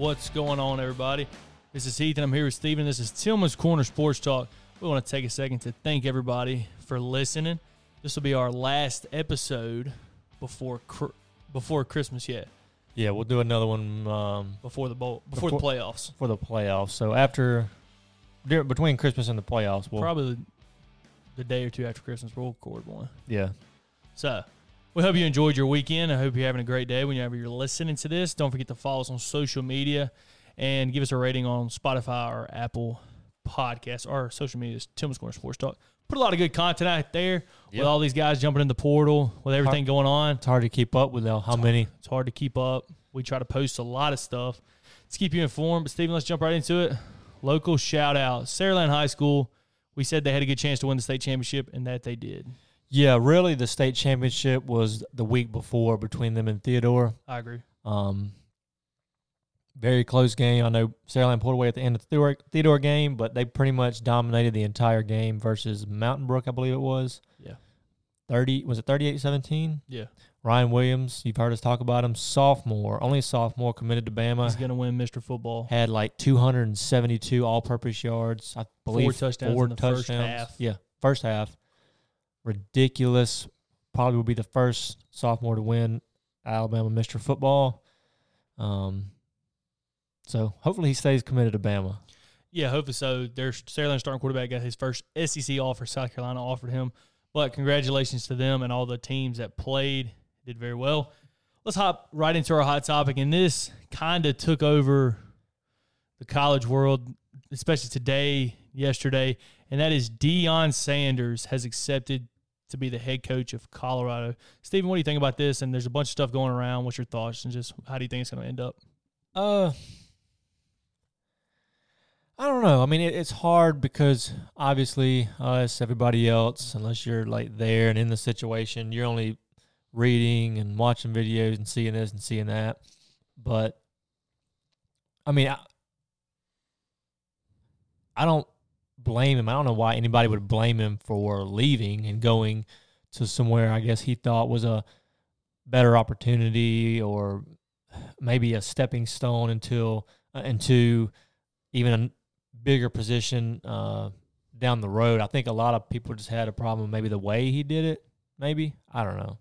What's going on, everybody? This is Heath, and I'm here with Steven. This is Tillman's Corner Sports Talk. We want to take a second to thank everybody for listening. This will be our last episode before before Christmas yet, Yeah, we'll do another one um, before the bowl, before, the playoffs. for the playoffs. So after, between Christmas and the playoffs, we'll Probably the day or two after Christmas, we'll record one. yeah. So, we hope you enjoyed your weekend. I hope you're having a great day whenever you're listening to this. Don't forget to follow us on social media and give us a rating on Spotify or Apple Podcasts. Our social media is Tillman's Corner Sports Talk. Put a lot of good content out there with all these guys jumping in the portal, with everything going on. It's hard to keep up with how, how many. It's hard to keep up. We try to post a lot of stuff to keep you informed. But, Steven, let's jump right into it. Local shout out Saraland High School. We said they had a good chance to win the state championship, and that they did. Yeah, really, the state championship was the week before between them and Theodore. I agree. Um, very close game. I know Saraland pulled away at the end of the Theodore, Theodore game, but they pretty much dominated the entire game versus Mountain Brook, I believe it was. Yeah. 30, was it 38-17? Yeah. Ryan Williams, you've heard us talk about him, sophomore, only sophomore, committed to Bama. He's going to win Mr. Football. had like 272 all-purpose yards. I believe Four touchdowns four in the first touchdowns. half. Yeah, first half. Ridiculous. Probably will be the first sophomore to win Alabama Mr. Football. Um, so hopefully he stays committed to Bama. Yeah, hopefully so. Their Saraland starting quarterback got his first SEC offer. South Carolina offered him, but congratulations to them and all the teams that played. Did very well. Let's hop right into our hot topic, and this kind of took over the college world, especially today, yesterday, and that is Deion Sanders has accepted to be the head coach of Colorado. Steven, what do you think about this? And there's a bunch of stuff going around. What's your thoughts, and just how do you think it's going to end up? Uh, I don't know. I mean, it, it's hard because obviously us, everybody else, unless you're like there and in the situation, you're only reading and watching videos and seeing this and seeing that. But I mean, I, I don't blame him. I don't know why anybody would blame him for leaving and going to somewhere I guess he thought was a better opportunity or maybe a stepping stone until uh, into even a bigger position uh, down the road. I think a lot of people just had a problem maybe the way he did it. Maybe I don't know.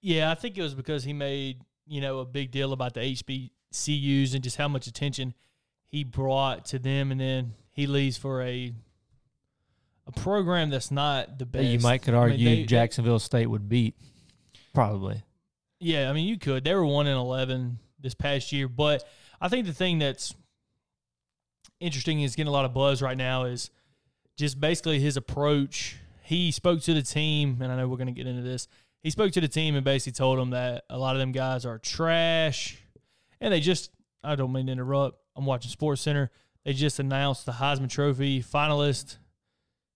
Yeah, I think it was because he made, you know, a big deal about the HBCUs and just how much attention he brought to them and then he leaves for a a program that's not the best. you might could I mean, argue they- Jacksonville State would beat probably. yeah, I mean you could. They were 1 in 11 this past year, but I think the thing that's interesting is getting a lot of buzz right now is just basically his approach. He spoke to the team and I know we're going to get into this. He spoke to the team and basically told them that a lot of them guys are trash and they just I don't mean to interrupt. I'm watching Sports Center. They just announced the Heisman Trophy finalist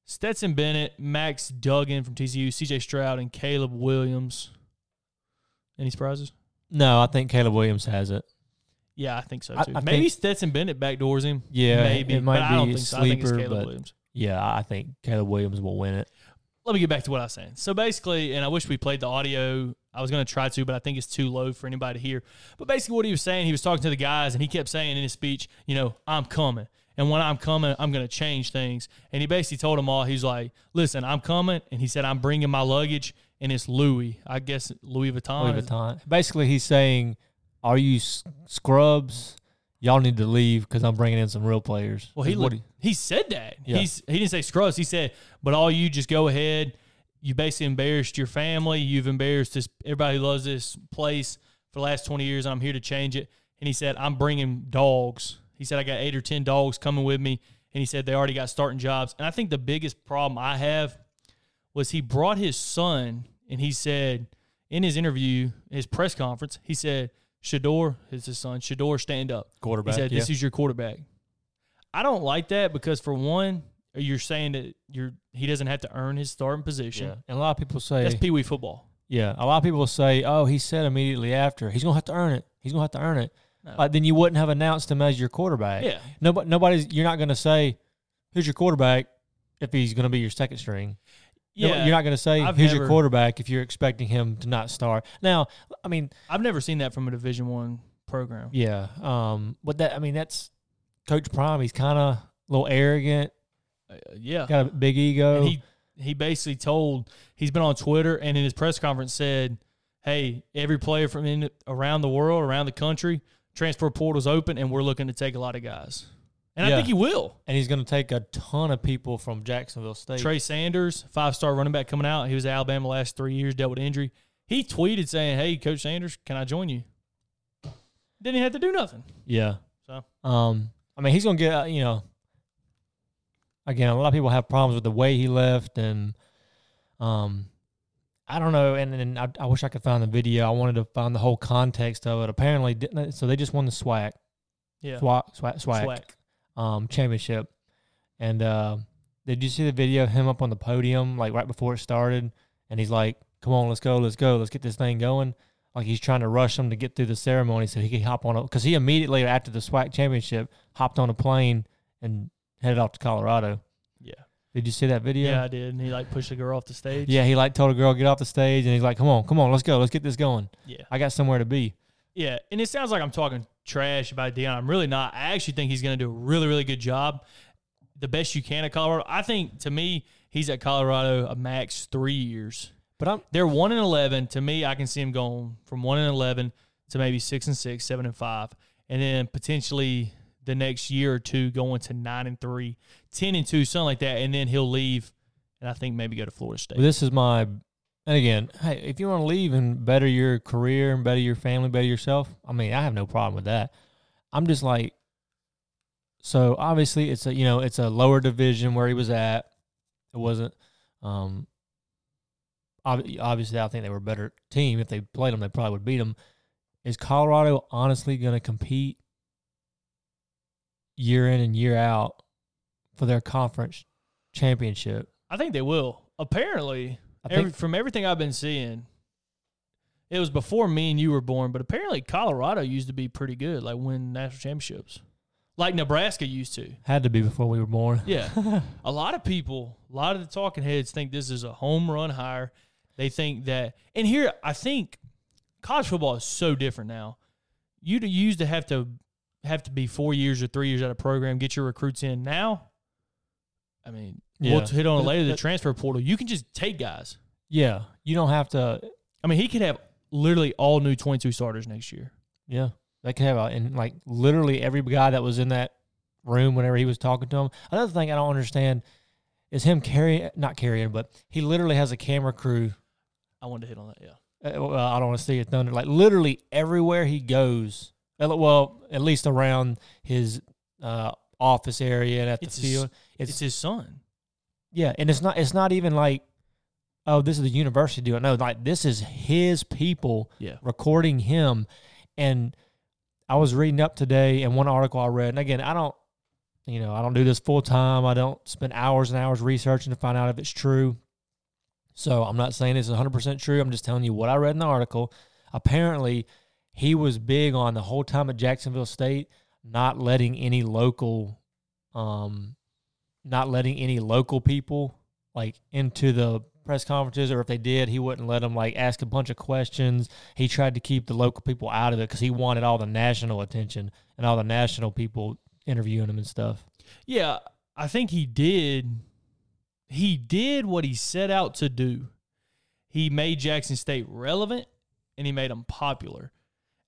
Stetson Bennett, Max Duggan from TCU, CJ Stroud, and Caleb Williams. Any surprises? No, I think Caleb Williams has it. Yeah, I think so too. I maybe think- Stetson Bennett backdoors him. Yeah, maybe. it might but I don't be think so. I think it's sleeper, Caleb but- Williams. Yeah, I think Caleb Williams will win it. Let me get back to what I was saying. So basically, and I wish we played the audio. I was going to try to, but I think it's too low for anybody to hear. But basically, what he was saying, he was talking to the guys, and he kept saying in his speech, you know, I'm coming. And when I'm coming, I'm going to change things. And he basically told them all, he's like, listen, I'm coming. And he said, I'm bringing my luggage, and it's Louis. I guess Louis Vuitton. Louis Vuitton. Basically, he's saying, "Are you scrubs? Y'all need to leave because I'm bringing in some real players." Well, he Is what looked, he said that. Yeah. He's he didn't say scrubs. He said, but all you just go ahead. You basically embarrassed your family. You've embarrassed this everybody who loves this place for the last twenty years, and I'm here to change it. And he said, I'm bringing dogs. He said I got eight or ten dogs coming with me, and he said they already got starting jobs. And I think the biggest problem I have was he brought his son, and he said in his interview, his press conference, he said, Shedeur is his son. Shedeur, stand up. quarterback. He said, yeah. "This is your quarterback." I don't like that because for one, you're saying that you're he doesn't have to earn his starting position. yeah. And a lot of people say, That's pee wee football. yeah, a lot of people say, "Oh, he said immediately after he's gonna have to earn it. He's gonna have to earn it." No. Like then you wouldn't have announced him as your quarterback. Yeah, Nobody, nobody's. You're not gonna say, "Who's your quarterback?" If he's gonna be your second string. No, yeah. you're not going to say I've who's never- your quarterback if you're expecting him to not start. Now, I mean, I've never seen that from a Division One program. Yeah. Um. But that I mean that's Coach Prime. He's kind of a little arrogant. Uh, yeah. Got a big ego. And he he basically told he's been on Twitter and in his press conference said, "Hey, every player from in around the world, around the country, transfer portal's open, and we're looking to take a lot of guys." And I think he will. and he's going to take a ton of people from Jacksonville State. Trey Sanders, five star running back coming out. He was at Alabama last three years, dealt with injury. He tweeted saying, "Hey, Coach Sanders, can I join you?" Didn't have to do nothing. Yeah. So Um. I mean, he's going to get uh, you know. Again, a lot of people have problems with the way he left, and um, I don't know. And and I, I wish I could find the video. I wanted to find the whole context of it. Apparently, didn't so they just won the SWAC, yeah, SWAC, SWAC, SWAC, Swack. um, championship. And uh, did you see the video of him up on the podium, like right before it started? And he's like, "Come on, let's go, let's go, let's get this thing going." Like he's trying to rush them to get through the ceremony so he could hop on it because he immediately after the SWAC championship hopped on a plane and headed off to Colorado. Yeah, Did you see that video? yeah, I did. And he like pushed the girl off the stage. Yeah, he like told a girl get off the stage and he's like, "Come on, come on, let's go, let's get this going. yeah. I got somewhere to be." Yeah, and it sounds like I'm talking trash about Deion. I'm really not. I actually think he's going to do a really, really good job. The best you can at Colorado. I think to me, he's at Colorado a max three years. But I'm They're one and eleven. To me, I can see him going from one and eleven to maybe six and six, seven and five, and then potentially the next year or two going to nine and three, 10 and two, something like that, and then he'll leave, and I think maybe go to Florida State. Well, this is my, and again, hey, if you want to leave and better your career and better your family, better yourself, I mean, I have no problem with that. I'm just like, so obviously it's a you know it's a lower division where he was at. It wasn't, um, obviously I think they were a better team. If they played them, they probably would beat them. Is Colorado honestly going to compete year in and year out for their conference championship? I think they will. Apparently, Every, from everything I've been seeing, it was before me and you were born, but apparently Colorado used to be pretty good, like win national championships, like Nebraska used to. had to be before we were born. Yeah, a lot of people, a lot of the talking heads think this is a home run hire. They think that, and here I think college football is so different now. You used to have to have to be four years or three years at a program, get your recruits in. Now, I mean, we'll hit on it later. The transfer portal, you can just take guys. Yeah, you don't have to. I mean, he could have literally all new 22 starters next year. Yeah, they could have a, and like literally every guy that was in that room whenever he was talking to him. Another thing I don't understand is him carrying, not carrying, but he literally has a camera crew. I wanted to hit on that. Yeah. Uh, well, I don't want to see it thunder. Like literally everywhere he goes, well, at least around his uh, office area and at It's the his- field. It's, It's, his son. yeah, and it's not. It's not even like, oh, this is the university doing. No, like this is his people Yeah. recording him. And I was reading up today, and one article I read, and again, I don't, you know, I don't do this full time. I don't spend hours and hours researching to find out if it's true. So I'm not saying it's 100% true. I'm just telling you what I read in the article. Apparently, he was big on the whole time at Jacksonville State not letting any local, um, not letting any local people like into the press conferences, or if they did, he wouldn't let them like ask a bunch of questions. He tried to keep the local people out of it because he wanted all the national attention and all the national people interviewing him and stuff. Yeah. I think he did. He did what he set out to do. He made Jackson State relevant and he made them popular.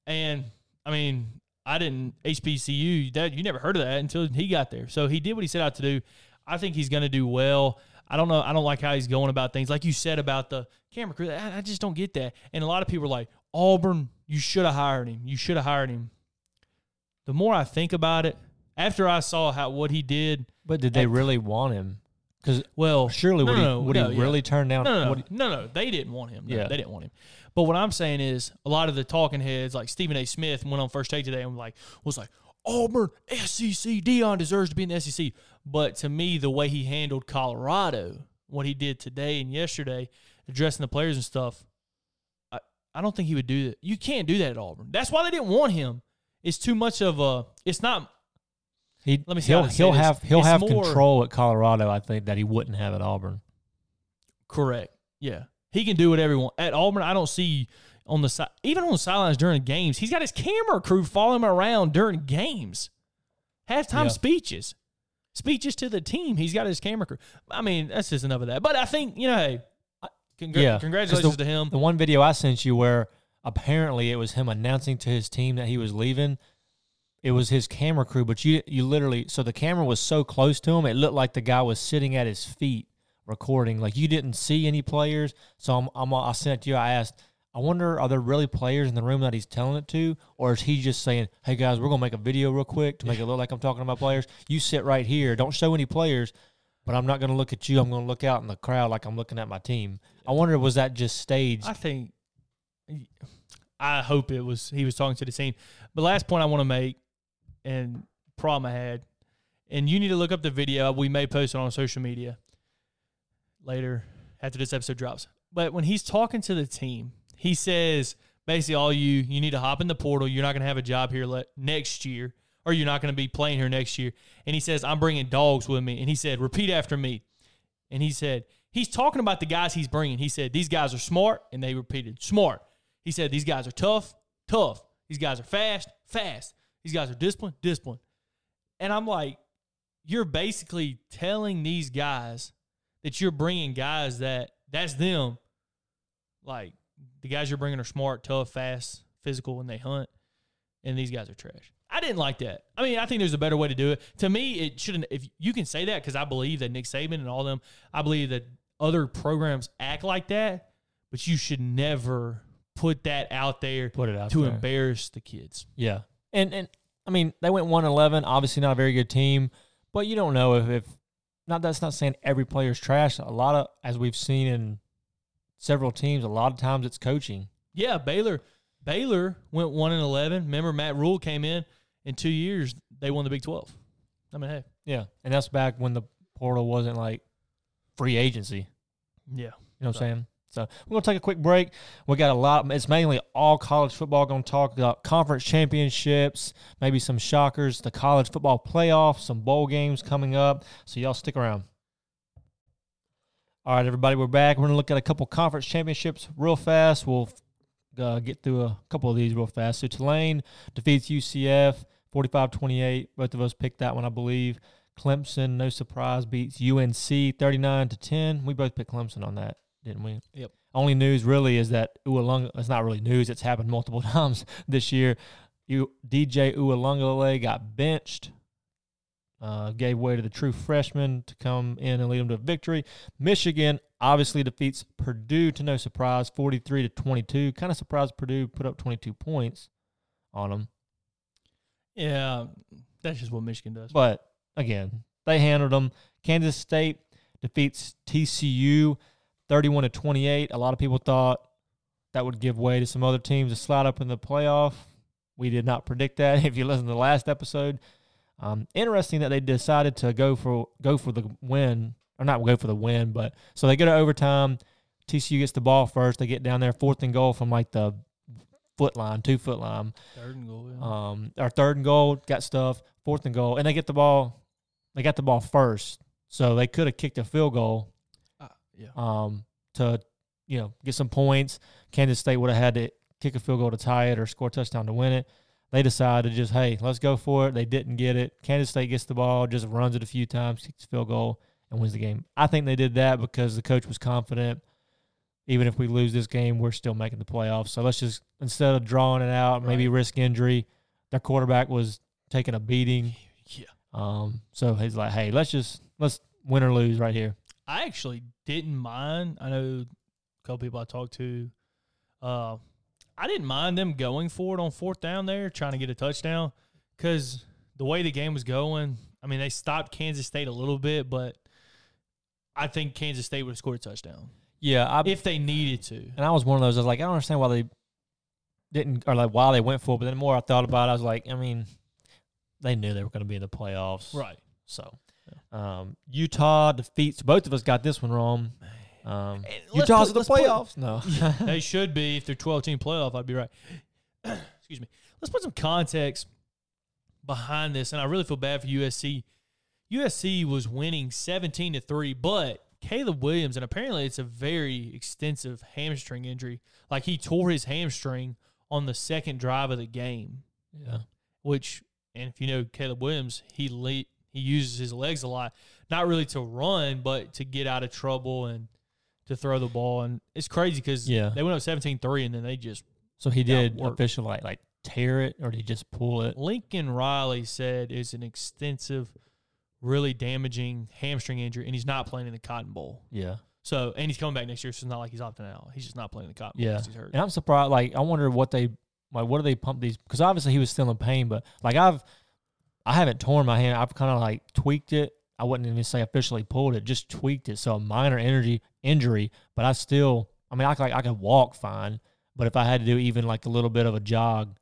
And I mean, I didn't HBCU that you never heard of that until he got there. So he did what he set out to do. I think he's going to do well. I don't know. I don't like how he's going about things. Like you said about the camera crew, I, I just don't get that. And a lot of people are like, Auburn, you should have hired him. You should have hired him. The more I think about it, after I saw how what he did, But did they At- really want him? Because well, surely no, would he, would no, he yeah. really turn down? no, no, no, what he- no, no, they didn't want him. No, Yeah. they didn't want him. But what I'm saying is, a lot of the talking heads, like Stephen A. Smith, went on first take today and was like, was like, Auburn, SEC, Deion deserves to be in the SEC. But to me, the way he handled Colorado, what he did today and yesterday, addressing the players and stuff, I, I don't think he would do that. You can't do that at Auburn. That's why they didn't want him. It's too much of a. It's not. He, Let me see he'll he'll have he'll It's have more- control at Colorado. I think that he wouldn't have at Auburn. Correct. Yeah. He can do whatever he wants. At Auburn, I don't see on the side, even on the sidelines during games. He's got his camera crew following him around during games, halftime Yeah. speeches, speeches to the team. He's got his camera crew. I mean, that's just enough of that. But I think you know, hey, congra- Yeah, congratulations the, to him. The one video I sent you where apparently it was him announcing to his team that he was leaving. It was his camera crew, but you you literally so the camera was so close to him, it looked like the guy was sitting at his feet recording. Like you didn't see any players. So I'm, I'm I sent it to you. I asked, I wonder are there really players in the room that he's telling it to, or is he just saying, "Hey guys, we're gonna make a video real quick to make it look like I'm talking about players. You sit right here. Don't show any players." But I'm not going to look at you. I'm going to look out in the crowd like I'm looking at my team. I wonder was that just staged? I think, I hope it was he was talking to the team. But last point I want to make, and problem I had, and you need to look up the video. We may post it on social media later after this episode drops. But when he's talking to the team, he says basically all you you need to hop in the portal. You're not going to have a job here le- next year, or you're not going to be playing here next year. And he says I'm bringing dogs with me. And he said repeat after me. And he said he's talking about the guys he's bringing. He said these guys are smart, and they repeated smart. He said these guys are tough, tough. These guys are fast, fast. These guys are disciplined, disciplined. And I'm like, you're basically telling these guys that you're bringing guys that that's them. Like the guys you're bringing are smart, tough, fast, physical, and they hunt. And these guys are trash. I didn't like that. I mean, I think there's a better way to do it. To me, it shouldn't. If you can say that, because I believe that Nick Saban and all them, I believe that other programs act like that, but you should never put that out there Put it out to there. embarrass the kids. Yeah, and and I mean they went one eleven. Obviously not a very good team, but you don't know if if not. That's not saying every player's trash. A lot of as we've seen in several teams, a lot of times it's coaching. Yeah, Baylor. Baylor went one and eleven. Remember, Matt Rhule came in in two years. They won the Big Twelve. I mean, hey, Yeah, and that's back when the portal wasn't like free agency. yeah, You know what I'm saying? So we're gonna take a quick break. We got a lot. It's mainly all college football. Going to talk about conference championships, maybe some shockers, the college football playoffs, some bowl games coming up. So y'all stick around. All right, everybody, we're back. We're gonna look at a couple conference championships real fast. We'll uh, get through a couple of these real fast. So Tulane defeats UCF 45-28. Both of us picked that one, I believe. Clemson, no surprise, beats UNC 39 to 10. We both picked Clemson on that, didn't we? Yep. Only news really is that Ualunga, it's not really news, it's happened multiple times this year. You, DJ Uiagalelei got benched, uh, gave way to the true freshman to come in and lead them to a victory. Michigan obviously defeats Purdue to no surprise, 43 to 22. Kind of surprised Purdue put up 22 points on them. yeah. That's just what Michigan does. But again, they handled them. Kansas State defeats TCU 31 to 28. A lot of people thought that would give way to some other teams to slide up in the playoff. We did not predict that. If you listen to the last episode, um, interesting that they decided to go for go for the win or not go for the win, but so they go to overtime. TCU gets the ball first. They get down there fourth and goal from like the foot line, two foot line Third and goal. Yeah. um, our third and goal, got stuff, fourth and goal, and they get the ball. They got the ball first, so they could have kicked a field goal yeah. um, to, you know, get some points. Kansas State would have had to kick a field goal to tie it or score a touchdown to win it. They decided to just, hey, let's go for it. They didn't get it. Kansas State gets the ball, just runs it a few times, kicks a field goal, and wins the game. I think they did that because the coach was confident. Even if we lose this game, we're still making the playoffs. So let's just instead of drawing it out, maybe Right. risk injury. Their quarterback was taking a beating. Yeah. Um, so he's like, hey, let's just let's win or lose right here. I actually didn't mind. I know a couple people I talked to. Uh, I didn't mind them going for it on fourth down there, trying to get a touchdown, because the way the game was going, I mean, they stopped Kansas State a little bit, but I think Kansas State would have scored a touchdown Yeah, I, if they needed to. and I was one of those. I was like, I don't understand why they didn't, or like why they went for it. But then the more I thought about it, I was like, I mean, they knew they were going to be in the playoffs, Right. So, um, Utah defeats. Both of us got this one wrong. Um, Utah's in the playoffs. no, they should be if they're 12 team playoff. I'd be right. Excuse me. Let's put some context behind this, and I really feel bad for USC. USC was winning 17 to three, but Caleb Williams, and apparently it's a very extensive hamstring injury. Like he tore his hamstring on the second drive of the game, Yeah. which, and if you know Caleb Williams, he le- he uses his legs a lot, not really to run, but to get out of trouble and to throw the ball. And it's crazy because Yeah. they went up 17-3 and then they just So he did work. officially like, like tear it, or did he just pull it? Lincoln Riley said it's an extensive, really damaging hamstring injury, and he's not playing in the Cotton Bowl. Yeah. So, and he's coming back next year, so it's not like he's opting out. He's just not playing the Cotton Bowl Yeah. he's hurt. And I'm surprised. Like, I wonder what they like. What do they pump these? Because obviously he was still in pain, but like I've, I haven't torn my hand. I've kind of like tweaked it. I wouldn't even say officially pulled it, just tweaked it. So a minor energy injury, but I still. I mean, I could, like I could walk fine, but if I had to do even like a little bit of a jog,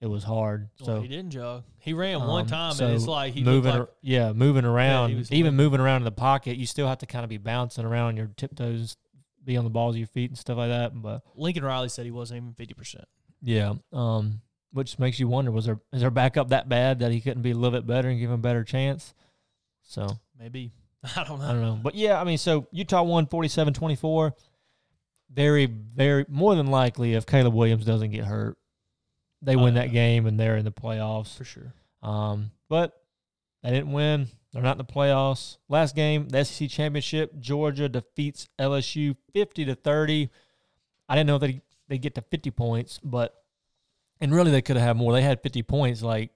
it was hard. Well, So he didn't jog. He ran one Um, time, so and it's like he moving, like yeah, moving around, was even limping. moving around in the pocket, you still have to kind of be bouncing around on your tiptoes, be on the balls of your feet and stuff like that. But Lincoln Riley said he wasn't even fifty percent. yeah, um, which makes you wonder: was there is there backup that bad that he couldn't be a little bit better and give him a better chance? So Maybe I don't know. I don't know, but yeah, I mean, so Utah won 47-24. Very, very more than likely, if Caleb Williams doesn't get hurt, they win that game and they're in the playoffs. for sure. Um, but they didn't win. They're not in the playoffs. Last game, the SEC championship, Georgia defeats LSU fifty to thirty. I didn't know they they get to fifty points, but and really they could have had more. They had fifty points like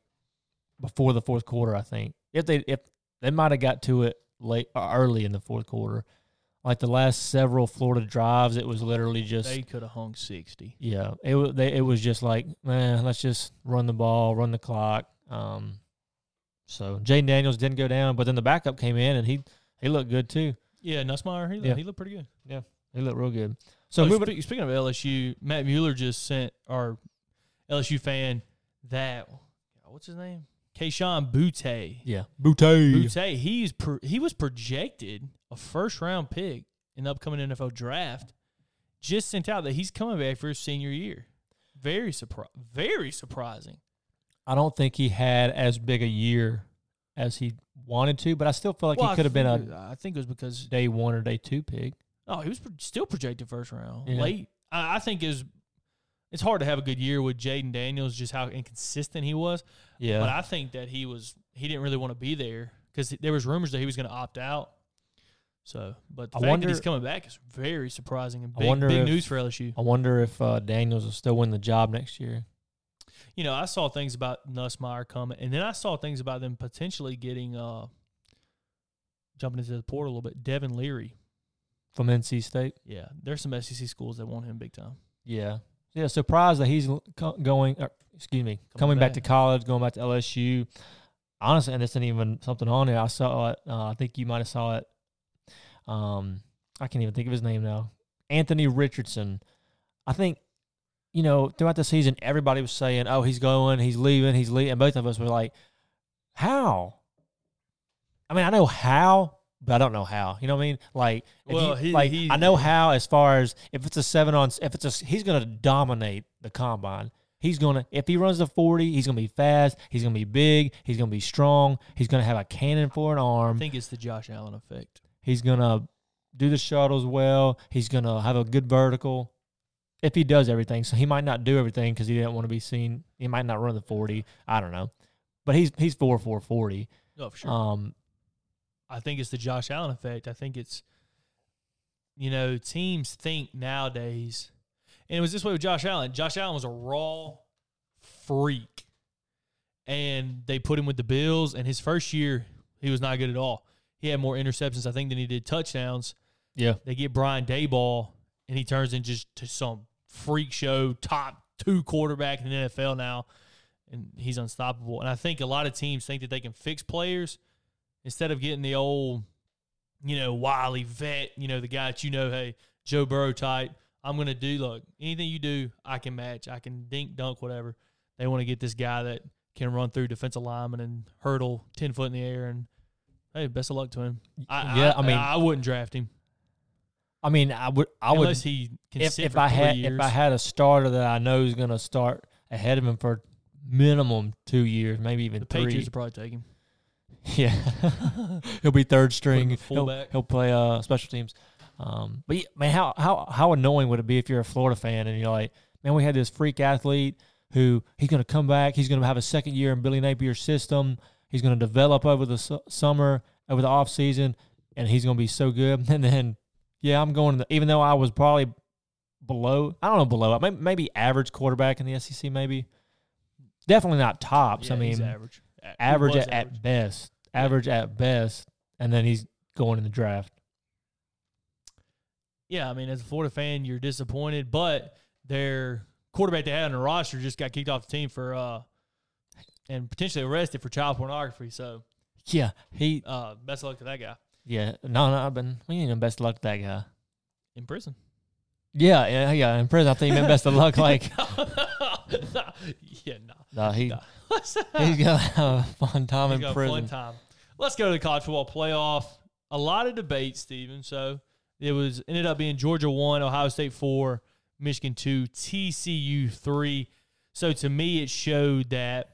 before the fourth quarter. I think if they if they might have got to it late uh, early in the fourth quarter, like the last several Florida drives, it was literally just They could have hung sixty. yeah, it was they it was just like, man, let's just run the ball, run the clock. Um, so Jayden Daniels didn't go down, but then the backup came in and he he looked good too. Yeah, Nussmeier, he, Yeah. he looked pretty good. Yeah, he looked real good. So So moving, speaking of LSU, Matt Mueller just sent our LSU fan that what's his name, Kayshon Boutte. yeah, Boutte. Butte, he's pro- he was projected a first round pick in the upcoming NFL draft. Just sent out that he's coming back for his senior year. Very surpri- very surprising. I don't think he had as big a year as he wanted to, but I still feel like Well, he could have been a. I think- think it was because day one or day two pick. oh he was pro- still projected first round Yeah. late. I, I think is it's hard to have a good year with Jayden Daniels just how inconsistent he was. Yeah, But I think that he was he didn't really want to be there because there was rumors that he was going to opt out. So, but the I fact wonder- that he's coming back is very surprising and I big, wonder big if- news for LSU. I wonder if uh, Daniels will still win the job next year. You know, I saw things about Nussmeier coming, and then I saw things about them potentially getting uh jumping into the portal a little bit. Devin Leary, From NC State, yeah, there's some SEC schools that want him big time. Yeah. Yeah, surprised that he's going, or, excuse me, coming, back. to college, going back to LSU. Honestly, and this isn't even something on there. I saw it. Uh, I think you might have saw it. Um, I can't even think of his name now. Anthony Richardson. I think, you know, throughout the season, everybody was saying, "Oh, he's going, he's leaving, he's leaving," and both of us were like, "How?" I mean, I know how, but I don't know how. You know what I mean? Like, Well, you- he- like he- I know how as far as if it's a seven on, if it's a, he's going to dominate the combine. He's going to, if he runs the 40, he's going to be fast. He's going to be big. He's going to be strong. He's going to have a cannon for an arm. I think it's the Josh Allen effect. He's going to do the shuttles well. He's going to have a good vertical. If he does everything, so he might not do everything because he didn't want to be seen. He might not run the 40. I don't know. But he's he's 4 4 40. Oh, for sure. Um, I think it's the Josh Allen effect. I think it's, you know, teams think nowadays, and it was this way with Josh Allen. Josh Allen was a raw freak, and they put him with the Bills. And his first year, he was not good at all. He had more interceptions, I think, than he did touchdowns. yeah. They get Brian Daboll, and he turns into just to some freak show top two quarterback in the NFL now, and he's unstoppable. And I think a lot of teams think that they can fix players instead of getting the old, you know, wily vet, you know, the guy that you know, hey, Joe Burrow type. I'm gonna do look anything you do, I can match. I can dink, dunk, whatever. They want to get this guy that can run through defensive linemen and hurdle ten foot in the air and. Hey, best of luck to him. I, Yeah, I, I mean- I wouldn't draft him. I mean, I would I would unless he can if, sit if I had years. if I had a starter that I know is going to start ahead of him for minimum two years, maybe even the three. Patriots would probably take him. Yeah, he'll be third string. He'll, fullback. he'll play uh, special teams. Um, but yeah, man, how how how annoying would it be if you're a Florida fan and you're like, man, we had this freak athlete who he's going to come back. He's going to have a second year in Billy Napier's system. He's going to develop over the su- summer, over the off season, and he's going to be so good. And then, yeah, I'm going. To even though I was probably below, I don't know below, maybe, maybe average quarterback in the SEC, maybe definitely not tops. Yeah, I mean, average. A- he average at, at best, average at best, and then he's going in the draft. Yeah, I mean, as a Florida fan, you're disappointed, but their quarterback they had on the roster just got kicked off the team for uh and potentially arrested for child pornography. So Yeah, he. uh best of luck to that guy Yeah, no, no, I've been. We ain't best of luck to that guy. in prison. Yeah, yeah, yeah. In prison, I think he meant best of luck. Like, yeah, no. no, he No. He's gonna have a fun time He's in prison. fun time. Let's go to the college football playoff. A lot of debate, Steven. So it was ended up being Georgia one, Ohio State four, Michigan two, TCU three. So to me, it showed that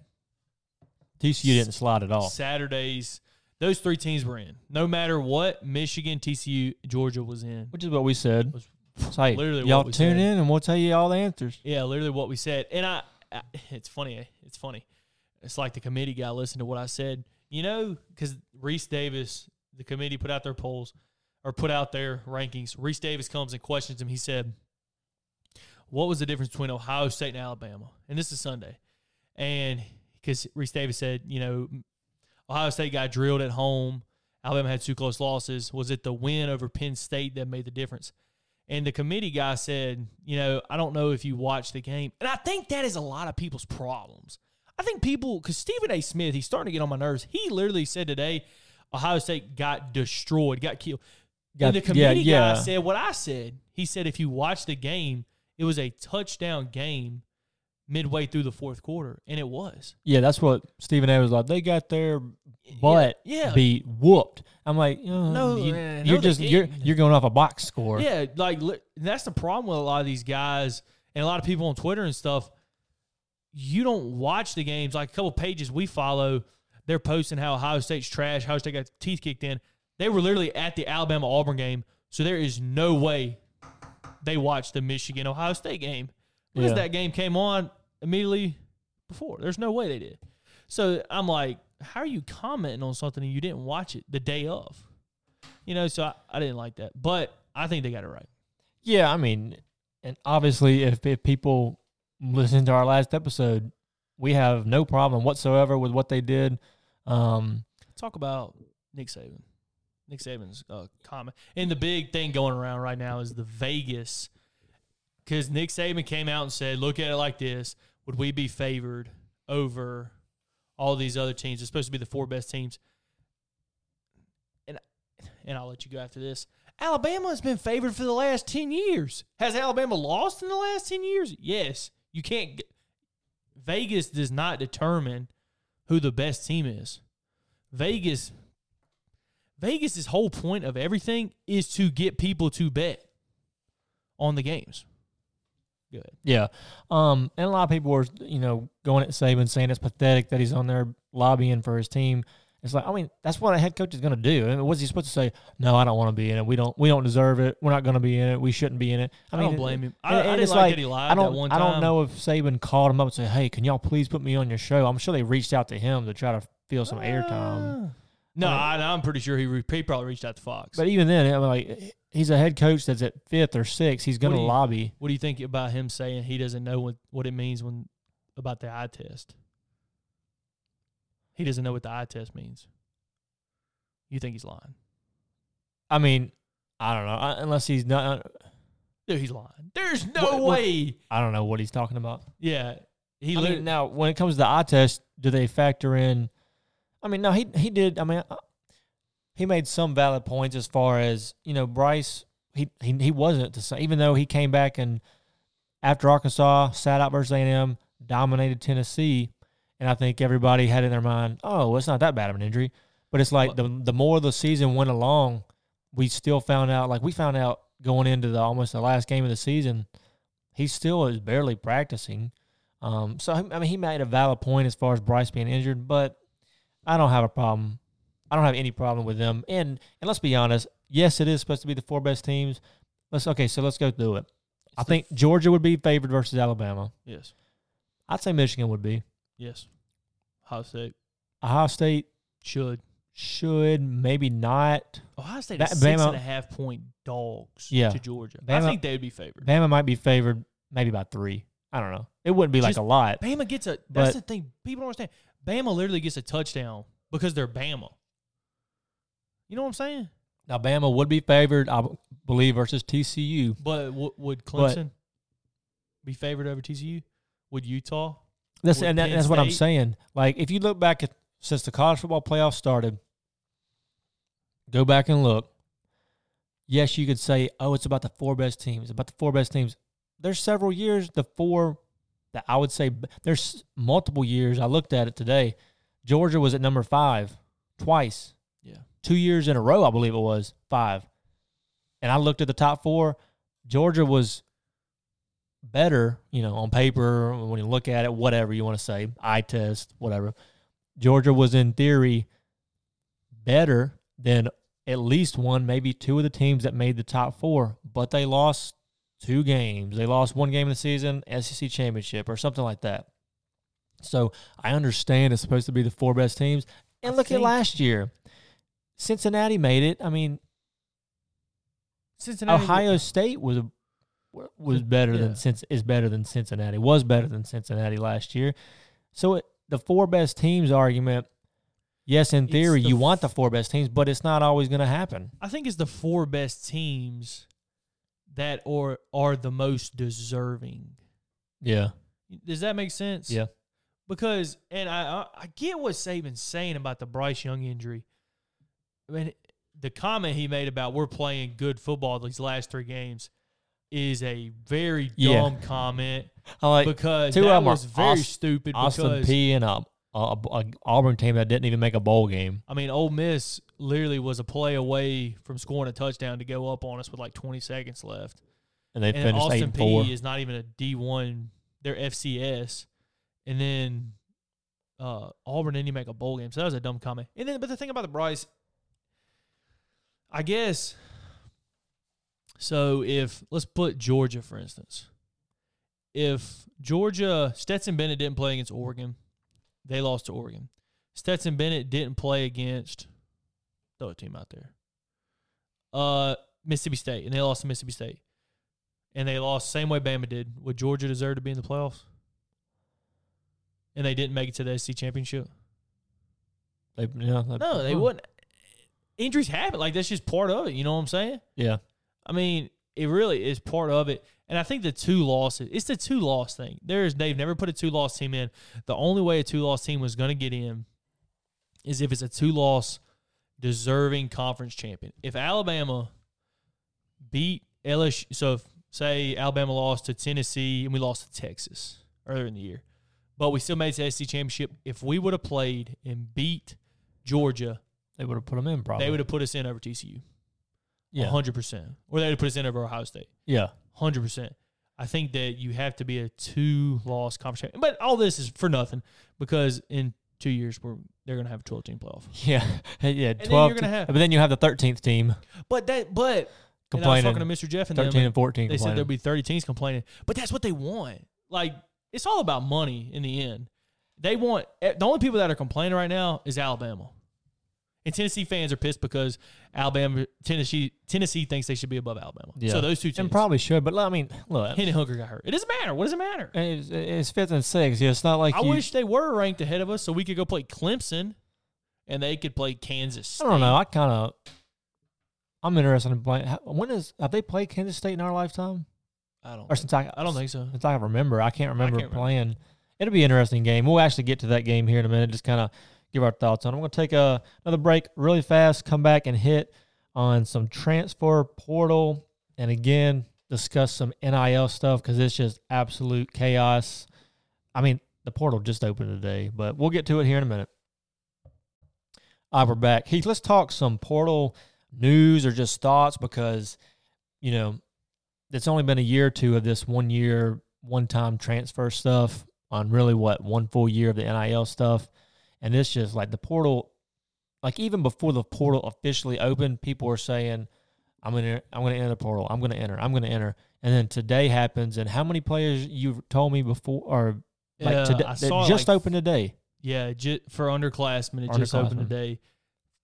TCU didn't slide at all. Saturdays, those three teams were in. No matter what, Michigan, TCU, Georgia was in. Which is what we said. Was It's like, literally y'all tune said. in and we'll tell you all the answers. Yeah, literally what we said. And I, I it's funny. Eh? It's funny. It's like the committee guy listened to what I said. You know, because Rece Davis, the committee put out their polls or put out their rankings. Rece Davis comes and questions him. He said, What was the difference between Ohio State and Alabama? And this is Sunday. And because Rece Davis said, you know, Ohio State got drilled at home. Alabama had two close losses. Was it the win over Penn State that made the difference? And the committee guy said, you know, I don't know if you watched the game. And I think that is a lot of people's problems. I think people, because Stephen A. Smith, he's starting to get on my nerves. He literally said today, Ohio State got destroyed, got killed. Got- and the yeah, committee yeah. guy said what I said. He said if you watch the game, it was a touchdown game midway through the fourth quarter, and it was. Yeah, that's what Stephen A was like. They got their butt yeah. beat whooped. I'm like, uh, No, you, man, you're no, just you're you're going off a box score. Yeah, like that's the problem with a lot of these guys and a lot of people on Twitter and stuff. You don't watch the games. Like a couple pages we follow, they're posting how Ohio State's trash. Ohio State got teeth kicked in. They were literally at the Alabama Auburn game, so there is no way they watched the Michigan Ohio State game because Yeah. that game came on immediately before. There's no way they did. So I'm like, how are you commenting on something and you didn't watch it the day of? You know, so I, I didn't like that, but I think they got it right. Yeah, I mean, and obviously, if, if people listen to our last episode, we have no problem whatsoever with what they did. Um, Talk about Nick Saban. Nick Saban's uh, comment. And the big thing going around right now is the Vegas. Because Nick Saban came out and said, look at it like this. Would we be favored over all these other teams? It's supposed to be the four best teams. And, and I'll let you go after this. Alabama has been favored for the last 10 years. Has Alabama lost in the last 10 years? Yes. You can't. Vegas does not determine who the best team is. Vegas Vegas's whole point of everything is to get people to bet on the games. Good. yeah, um, and a lot of people were, you know, going at Saban saying it's pathetic that he's on there lobbying for his team. It's like, I mean, that's what a head coach is going to do. And what's he supposed to say? No, I don't want to be in it. We don't. We don't deserve it. We're not going to be in it. We shouldn't be in it. I, I, mean, don't blame him. I, and- I didn't it's like, that he lied I don't. that one I don't know if Saban called him up and said, "Hey, can y'all please put me on your show?" I'm sure they reached out to him to try to feel some airtime. Ah. No, I mean- I, I'm pretty sure he, re- he probably reached out to Fox. But even then, I mean, like he's a head coach that's at fifth or sixth. He's going to lobby. what do you think about him saying he doesn't know what, what it means when about the eye test? He doesn't know what the eye test means. You think he's lying? I mean, I don't know unless he's not. Dude, he's lying. There's no What- what- way. I don't know what he's talking about. Yeah, he I mean, now when it comes to the eye test, do they factor in? I mean, no, he he did. I mean, uh, he made some valid points as far as you know, Bryce. He he he wasn't the same, even though he came back and after Arkansas sat out versus A and M, dominated Tennessee, and I think everybody had in their mind, oh, well, it's not that bad of an injury. But it's like the the more the season went along, we still found out. Like we found out going into the almost the last game of the season, he still is barely practicing. Um, so I mean, he made a valid point as far as Bryce being injured, but I don't have a problem I don't have any problem with them. And and let's be honest, yes, it is supposed to be the four best teams. Let's okay, so let's go through it. I the- think Georgia would be favored versus Alabama. Yes. I'd say Michigan would be. Yes. Ohio State Ohio State should. should maybe not. Ohio State is six Bama- and a half point dogs Yeah. to Georgia. I Bama- think they would be favored. Bama might be favored maybe by three. I don't know. It wouldn't be like Just- a lot. Bama gets a. But- That's the thing. People don't understand. Bama literally gets a touchdown because they're Bama. You know what I'm saying? Now Bama would be favored, I believe, versus TCU. But w- would But- Clemson be favored over TCU? Would Utah? That's and that, that's what I'm saying. Like if you look back at since the college football playoff started, go back and look. Yes, you could say, "Oh, it's about the four best teams." About the four best teams. There's several years the four that I would say there's multiple years. I looked at it today. Georgia was at number five twice, Yeah. two years in a row. I believe it was five. And I looked at the top four. Georgia was better, you know, on paper when you look at it, whatever you want to say, eye test, whatever. Georgia was in theory better than at least one, maybe two of the teams that made the top four, but they lost two games. They lost one game in the season, SEC championship or something like that. So I understand it's supposed to be the four best teams. And I look at last year. Cincinnati made it. I mean, Cincinnati. Ohio State was was better Yeah. than since is better than Cincinnati. Was better than Cincinnati last year. So it, the four best teams argument, yes, in theory the you f- want the four best teams, but it's not always going to happen. I think it's the four best teams that are are the most deserving. Yeah, Does that make sense? yeah, Because and I I, I get what Saban's saying about the Bryce Young injury. I mean, the comment he made about we're playing good football these last three games is a very Yeah. dumb comment I like because two of that them are was very stupid. Austin because P and a, a, a Auburn team that didn't even make a bowl game. I mean, Ole Miss literally was a play away from scoring a touchdown to go up on us with like 20 seconds left. And they and finished eight Austin and P four. is not even a D one; they're FCS. And then uh, Auburn didn't even make a bowl game, so that was a dumb comment. And then, but the thing about the Bryce, I guess. So if let's put Georgia for instance, if Georgia Stetson Bennett didn't play against Oregon, they lost to Oregon. Stetson Bennett didn't play against throw a team out there. Uh, Mississippi State, and they lost to Mississippi State, and they lost same way Bama did. Would Georgia deserve to be in the playoffs? And they didn't make it to the SC championship. They, yeah, they- No, they oh, wouldn't. Injuries happen. Like that's just part of it. You know what I'm saying? Yeah, I mean, it really is part of it. And I think the two losses, it's the two loss thing. There's they've never put a two loss team in. The only way a two loss team was going to get in is if it's a two loss deserving conference champion. If Alabama beat LSU, so if say Alabama lost to Tennessee and we lost to Texas earlier in the year, but we still made it to the SEC championship. If we would have played and beat Georgia, they would have put them in probably. they would have put us in over TCU. Yeah, hundred percent, or they would put us in over Ohio State. yeah. Hundred percent. I think that you have to be a two-loss conference, but all this is for nothing because in two years we're they're gonna have a twelve-team playoff. Yeah, yeah, then twelve. te- have- but then you have the thirteenth team But that, but and I was complaining. talking to Mr. Jeff and Thirteen and and fourteen. they said there'd be thirty teams complaining, but that's what they want. Like it's all about money in the end. They want eh, the only people that are complaining right now is Alabama. And Tennessee fans are pissed because Alabama, Tennessee, Tennessee thinks they should be above Alabama. Yeah. So those two teams. and probably should, but I mean, look, Hendon Hooker got hurt. It doesn't matter. What does it matter? it's, it's fifth and sixth. Yeah, it's not like I you, wish they were ranked ahead of us so we could go play Clemson and they could play Kansas State. I don't know. I kind of. I'm interested in playing. When is have they played Kansas State in our lifetime? I don't. Or since I I don't think so. since I remember, I can't remember I can't remember. playing. It'll be an interesting game. We'll actually get to that game here in a minute. Just kind of give our thoughts on. I'm going to take a, another break really fast. Come back and hit on some transfer portal, and again discuss some NIL stuff because it's just absolute chaos. I mean, the portal just opened today, but we'll get to it here in a minute. All right, we're back. Heath, let's talk some portal news or just thoughts because, you know, it's only been a year or two of this one year, one time transfer stuff on really what, one full year of the NIL stuff. And it's just like the portal, like even before the portal officially opened, people were saying, "I'm gonna, I'm gonna enter the portal. I'm gonna enter. I'm gonna enter." And then today happens, and how many players you told me before, or like Yeah, today, that just like opened today? Yeah, ju- for underclassmen, it just opened Underclassmen. today.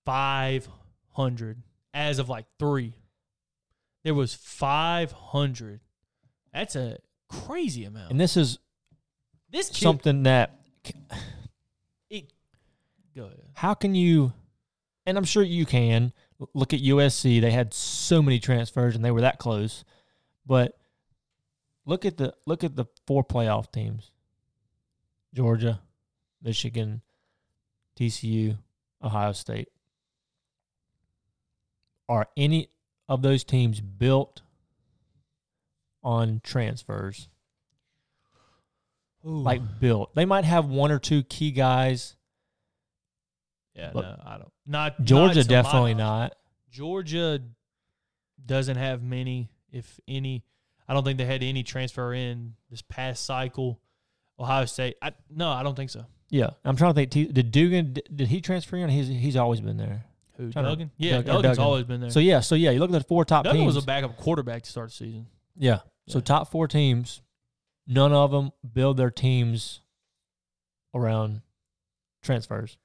Five hundred as of like three. There was five hundred. That's a crazy amount. And this is this kid, something that go ahead. how can you and i'm sure you can look at usc they had so many transfers and they were that close but look at the look at the four playoff teams georgia michigan tcu ohio state are any of those teams built on transfers Ooh. like built they might have one or two key guys yeah, no, I don't. Not georgia not definitely not Georgia doesn't have many, if any. I don't think they had any transfer in this past cycle. Ohio State, I, no, I don't think so. Yeah, I'm trying to think. T- Did Duggan? Did, he transfer in? He's he's always been there. Who Trying to- Yeah, or Duggan's Duggan. always been there. So yeah, so yeah, you look at the four top Duggan teams. was a backup quarterback to start the season. yeah. So top four teams, none of them build their teams around transfers,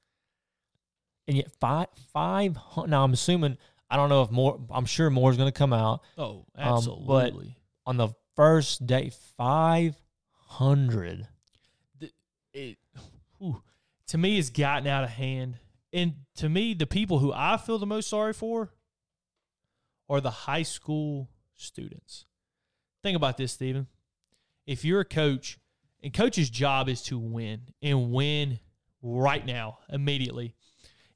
and yet five five. Now I'm assuming I don't know if more. I'm sure more is going to come out Oh, Um, but- on the first day. Five hundred. it, whew, to me, it's gotten out of hand. And to me, the people who I feel the most sorry for are the high school students. Think about this, Stephen. If you're a coach, and coach's job is to win and win right now, immediately.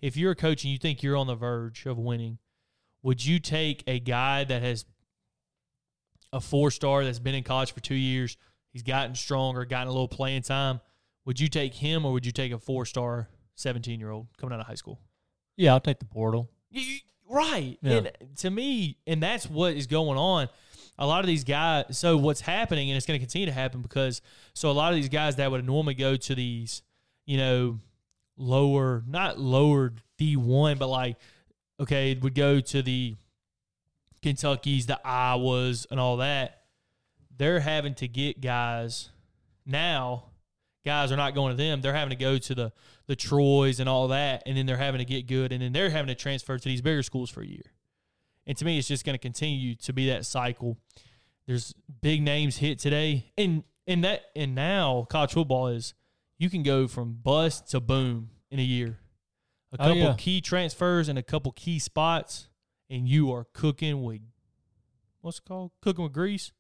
If you're a coach and you think you're on the verge of winning, would you take a guy that has a four star that's been in college for two years? He's gotten stronger, gotten a little playing time. Would you take him or would you take a four star 17 year old coming out of high school? Yeah, I'll take the portal. You- right. Yeah. And to me, and that's what is going on. A lot of these guys, so what's happening, and it's going to continue to happen because, so a lot of these guys that would normally go to these, you know, lower, not lower D1, but like, okay, it would go to the Kentuckies, the Iowas, and all that. They're having to get guys now. Guys are not going to them. They're having to go to the the Troys and all that, and then they're having to get good, and then they're having to transfer to these bigger schools for a year. And to me, it's just going to continue to be that cycle. There's big names hit today, and and that and now college football is you can go from bust to boom in a year. A Oh, couple yeah. key transfers and a couple key spots, and you are cooking with what's it called? Cooking with grease.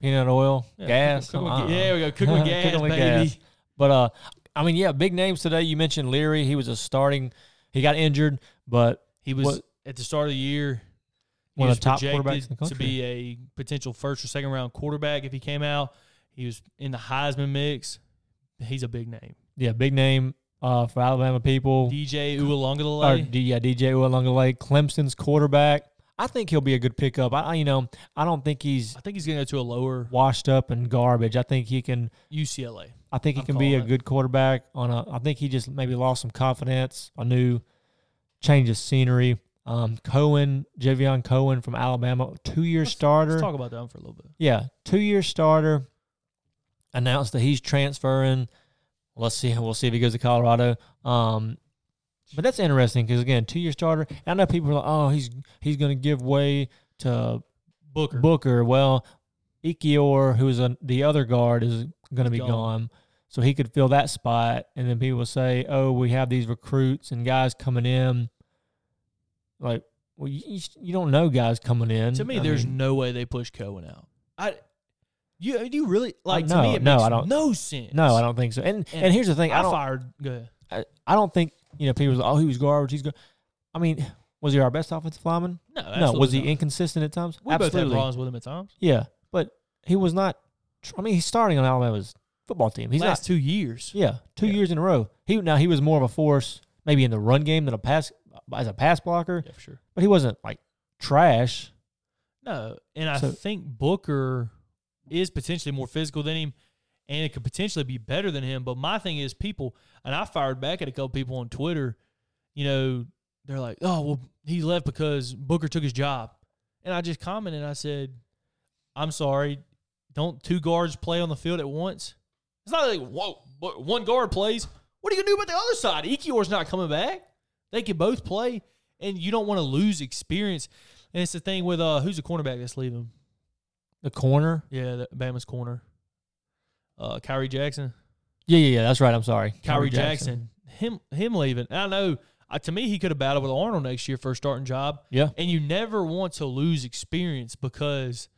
Peanut oil, Yeah, gas. cooking with uh-uh. ga- yeah, we go cooking with gas, Cooking with baby. gas. But uh, I mean, yeah, big names today. You mentioned Leary. He was a starting. He got injured, but He was What- at the start of the year. One of the top quarterbacks in the to be a potential first or second round quarterback if he came out. He was in the Heisman mix. He's a big name. yeah, big name uh, for Alabama people. DJ Or. D- yeah, DJ Uiagalelei, Clemson's quarterback. I think he'll be a good pickup. I, I- you know, I don't think he's I think he's going to go to a lower washed up and garbage. I think he can. UCLA. I think he I'm can be a it. good quarterback. On a, I think he just maybe lost some confidence. A new change of scenery. Um, Cohen, Javion Cohen from Alabama, two year starter. Let's talk about that for a little bit. Yeah, two year starter. Announced that he's transferring. Let's see. We'll see if he goes to Colorado. Um, but that's interesting because again, two year starter. I know people are like, oh, he's he's going to give way to Booker. Booker. Well, Ekiyor, who's a, the other guard, is going to be Gone. gone. So he could fill that spot. And then people say, oh, we have these recruits and guys coming in. Like, well, you, you- you don't know guys coming in. to me, I there's mean, no way they push Cohen out. I, you, uh, you really like to no, me? It no, makes I don't- No sense. no, I don't think so. And and, And here's the thing, I I fired. Go ahead. I, I don't think you know people. Say, oh, he was garbage. He's good. I mean, was he our best offensive lineman? No, no. Was he not. inconsistent at times? We both had problems with him at times. Yeah, but he was not. I mean, he's starting on Alabama's football team. He's Last not. two years. Yeah, two Yeah. years in a row. He now he was more of a force maybe in the run game than a pass as a pass blocker, Yeah, for sure. but he wasn't like trash. No, and I So- think Booker is potentially more physical than him, and it could potentially be better than him. But my thing is, people, and I fired back at a couple people on Twitter. You know, they're like, oh well, he left because Booker took his job, and I just commented. I said, I'm sorry, don't two guards play on the field at once? It's not like whoa, one guard plays. What are you gonna do about the other side? Ekiyor's not coming back. They can both play, and you don't want to lose experience. And it's the thing with uh, who's the cornerback that's leaving? The corner. Yeah, the Bama's corner. Uh, Khyree Jackson. Yeah, yeah, yeah. That's right. I'm sorry. Khyree, Jackson. Him, him leaving. I know. Uh, to me, he could have battled with Arnold next year for a starting job. Yeah. And you never want to lose experience because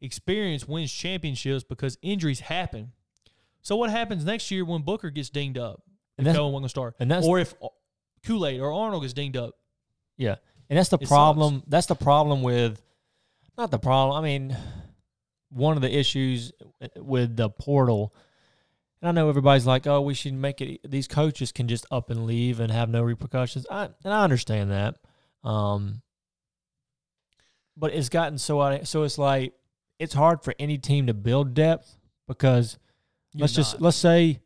experience wins championships because injuries happen. So what happens next year when Booker gets dinged up? And if Cohen wasn't gonna start, and that's- or if Kool Aid or Arnold gets dinged up. Yeah, and that's the It problem. That's the problem with, not the problem. I mean, one of the issues with the portal. And I know everybody's like, "Oh, we should make it." These coaches can just up and leave and have no repercussions. I and I understand that, um, but it's gotten so out. So it's like it's hard for any team to build depth because You're let's just let's say,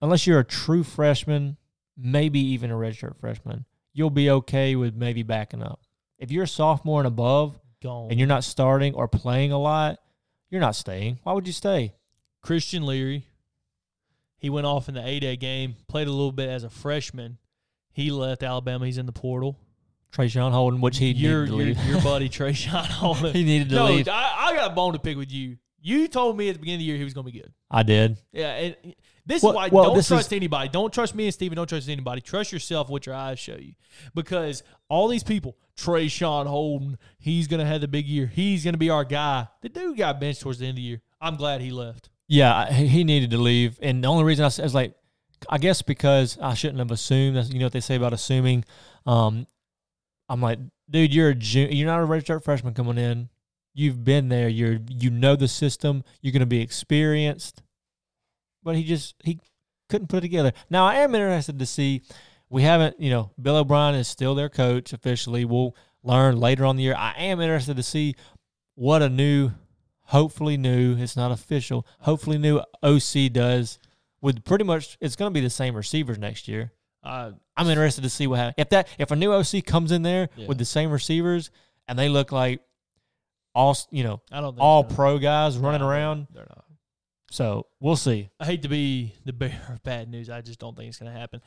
unless you're a true freshman, maybe even a redshirt freshman, you'll be okay with maybe backing up. If you're a sophomore and above, gone. and you're not starting or playing a lot, you're not staying. Why would you stay? Christian Leary. He went off in the A Day game, played a little bit as a freshman. He left Alabama. He's in the portal. Traeshon Holden, which he your, needed to your, leave. your buddy Traeshon Holden. he needed to no, leave. I, I got a bone to pick with you. You told me at the beginning of the year he was going to be good. I did. Yeah, and this Well- is why well, don't trust is- anybody. Don't trust me and Steven. Don't trust anybody. Trust yourself. What your eyes show you, because all these people, Traeshon Holden, he's gonna have the big year. He's gonna be our guy. The dude got benched towards the end of the year. I'm glad he left. Yeah, he needed to leave, and the only reason I was like, I guess because I shouldn't have assumed. You know what they say about assuming. Um, I'm like, dude, you're a ju- you're not a redshirt freshman coming in. You've been there. You're you know the system. You're going to be experienced. But he just he couldn't put it together. Now I am interested to see. We haven't, you know, Bill O'Brien is still their coach officially. We'll learn later on the year. I am interested to see what a new, hopefully new, it's not official, hopefully new OC does with pretty much it's going to be the same receivers next year. Uh, I'm interested to see what happens. If that if a new OC comes in there Yeah. with the same receivers and they look like all you know I don't all pro guys running No, around, They're not. so we'll see. I hate to be the bearer of bad news. I just don't think it's going to happen.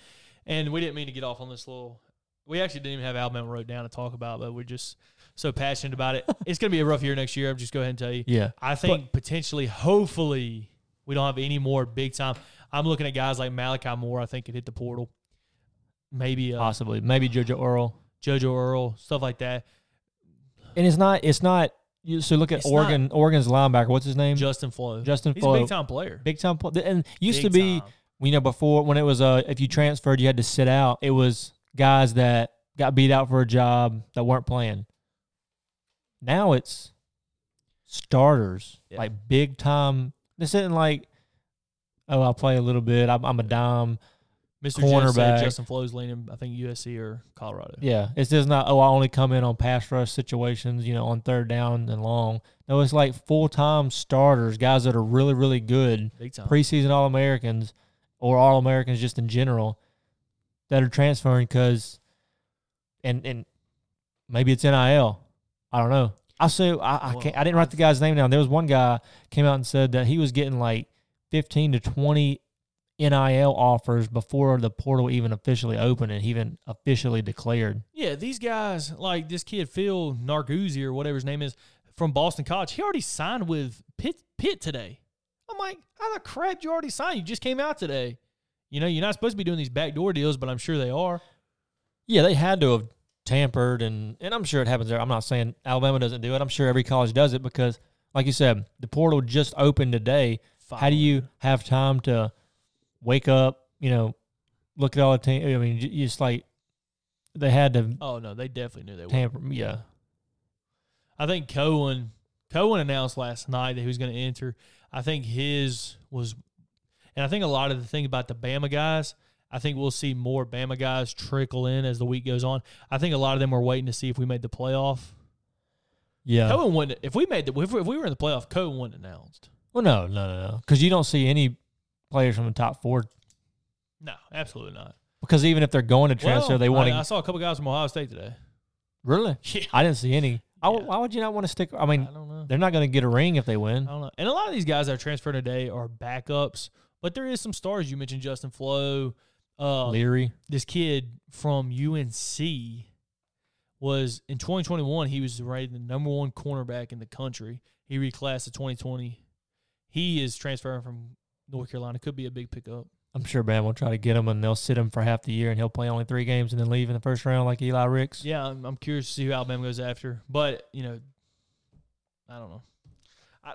And we didn't mean to get off on this little. We actually didn't even have Alabama wrote down to talk about, but we're just so passionate about it. it's going to be a rough year next year. I'm just go ahead and tell you. Yeah, I think potentially, hopefully, we don't have any more big time. I'm looking at guys like Malachi Moore. I think could hit the portal. Maybe uh, possibly maybe JoJo Earle. JoJo Earle, stuff like that. And it's not it's not. You, so look at It's Oregon. Oregon's linebacker. What's his name? Justin Flowe. Justin He's Flowe. a big time player. Big time. player. And used to be time. You know before when it was uh if you transferred you had to sit out. It was guys that got beat out for a job that weren't playing. Now it's starters Yeah. like big time. This isn't like oh I'll play a little bit. I'm, I'm a dime. Mr. Cornerback. Justin Flowe's leaning. I think USC or Colorado. Yeah, it's just not oh I only come in on pass rush situations. You know on third down and long. No, it's like full time starters, guys that are really really good. Big time. preseason All Americans or All Americans just in general that are transferring because, and and maybe it's NIL. I don't know. I say I I, can't, I didn't write the guy's name down. There was one guy came out and said that he was getting like fifteen to twenty NIL offers before the portal even officially opened and even officially declared. Yeah, these guys like this kid Phil Narguzzi or whatever his name is from Boston College. He already signed with Pitt Pitt today. I'm like, how the crap you already signed? You just came out today. You know, you're not supposed to be doing these backdoor deals, but I'm sure they are. Yeah, they had to have tampered, and and I'm sure it happens there. I'm not saying Alabama doesn't do it. I'm sure every college does it because, like you said, the portal just opened today. How do you have time to wake up? You know, look at all the team. I mean, just like they had to Oh no, they definitely knew they would. tamper. Yeah, I think Cohen Cohen announced last night that he was going to enter. I think his was, and I think a lot of the thing about the Bama guys. I think we'll see more Bama guys trickle in as the week goes on. I think a lot of them were waiting to see if we made the playoff. yeah. Cohen wouldn't. If we made the if we, were in the playoff, Cohen wouldn't have announced. Well, no, no, no, no, because you don't see any players from the top four No, absolutely not. because even if they're going to transfer, Well, they want to I saw a couple guys from Ohio State today. really. Yeah, I didn't see any. I w Yeah. Why would you not want to stick? I I mean, don't know. they're not going to get a ring if they win. I don't know. And a lot of these guys that are transferring today are backups, but there is some stars. You mentioned Justin Flowe. Uh, Leary. this kid from UNC was in 2021. He was rated the number one cornerback in the country. He reclassed to 2020. He is transferring from North Carolina. Could be a big pickup. I'm sure Bam will try to get him, and they'll sit him for half the year, and he'll play only three games and then leave in the first round like Eli Ricks. Yeah, I'm, I'm curious to see who Alabama goes after. But you know, I don't know. I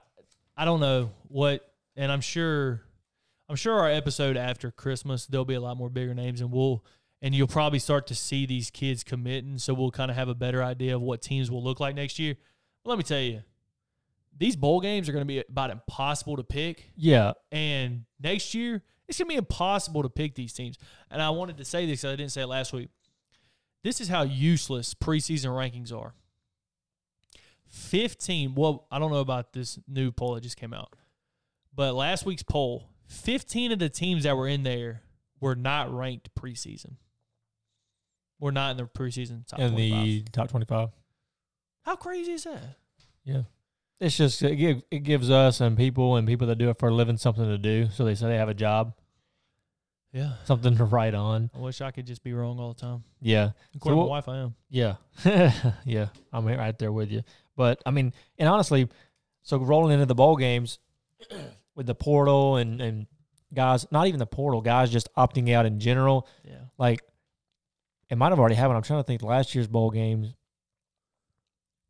I don't know what, and I'm sure, I'm sure our episode after Christmas there'll be a lot more bigger names, and we'll and you'll probably start to see these kids committing, so we'll kind of have a better idea of what teams will look like next year. But let me tell you, these bowl games are going to be about impossible to pick. Yeah, And next year, it's going to be impossible to pick these teams. And I wanted to say this I didn't say it last week. This is how useless preseason rankings are. 15, well, I don't know about this new poll that just came out, but last week's poll, 15 of the teams that were in there were not ranked preseason. We're not in the preseason top in 25. the top 25. How crazy is that? Yeah. It's just it, give, it gives us and people and people that do it for a living something to do. So they say they have a job, Yeah. something to write on. I wish I could just be wrong all the time. Yeah, According to what- my wife, I am. yeah, yeah. I'm right there with you. But I mean, and honestly, so rolling into the bowl games with the portal and and guys, not even the portal, guys just opting out in general. Yeah. Like it might have already happened. I'm trying to think last year's bowl games.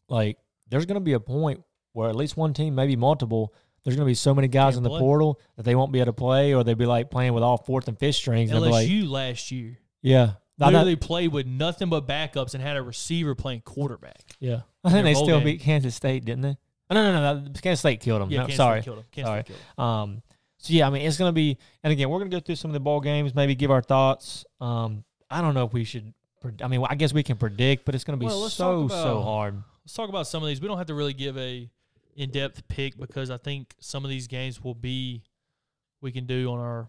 Like there's going to be a point where at least one team, maybe multiple, there's going to be so many guys Can't in the play. portal that they won't be able to play, or they'll be like playing with all fourth and fifth strings. LSU like, last year yeah, literally played with nothing but backups and had a receiver playing quarterback. yeah. I think they still game. beat Kansas State, didn't they? Oh, no, no, no, no. Kansas State killed them. Yeah, no, Kansas sorry. State killed him. Kansas Sorry. State killed him. Um, so yeah, I mean, it's gonna be, and again, we're gonna go through some of the ball games, maybe give our thoughts. Um, I don't know if we should. I mean, I guess we can predict, but it's gonna be Well, so talk so hard. Let's talk about some of these. We don't have to really give a in-depth pick because I think some of these games will be we can do on our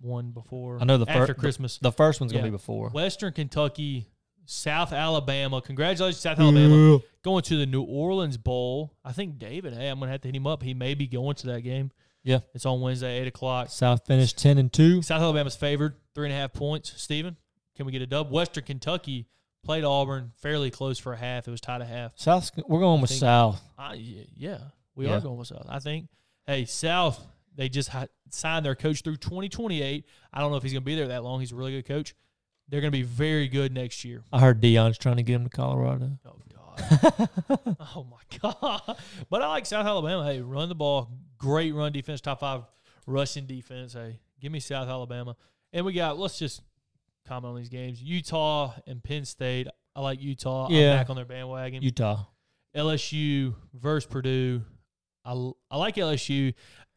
one before I know the after the- Christmas. The first one's gonna be before. Western Kentucky, South Alabama. Congratulations, South Alabama, going to the New Orleans Bowl. I think David. Hey, I'm gonna have to hit him up. He may be going to that game. Yeah. it's on Wednesday, eight o'clock. South finished ten and two. South Alabama's favored, three and a half points. Steven, can we get a dub? Western Kentucky played Auburn fairly close for a half. It was tied at half. South, we're going I with think- South. I, yeah, yeah, we Yeah. are going with South. I think. Hey, South, they just ha- signed their coach through 2028. I don't know if he's going to be there that long. He's a really good coach. They're going to be very good next year. I heard Deion's trying to get him to Colorado. Oh God. oh my God. But I like South Alabama. Hey, run the ball. Great run defense. Top five rushing defense. Hey, give me South Alabama. And we got. Let's just comment on these games. Utah and Penn State. I like Utah. Yeah. I'm back on their bandwagon. Utah. LSU versus Purdue. I, I like LSU.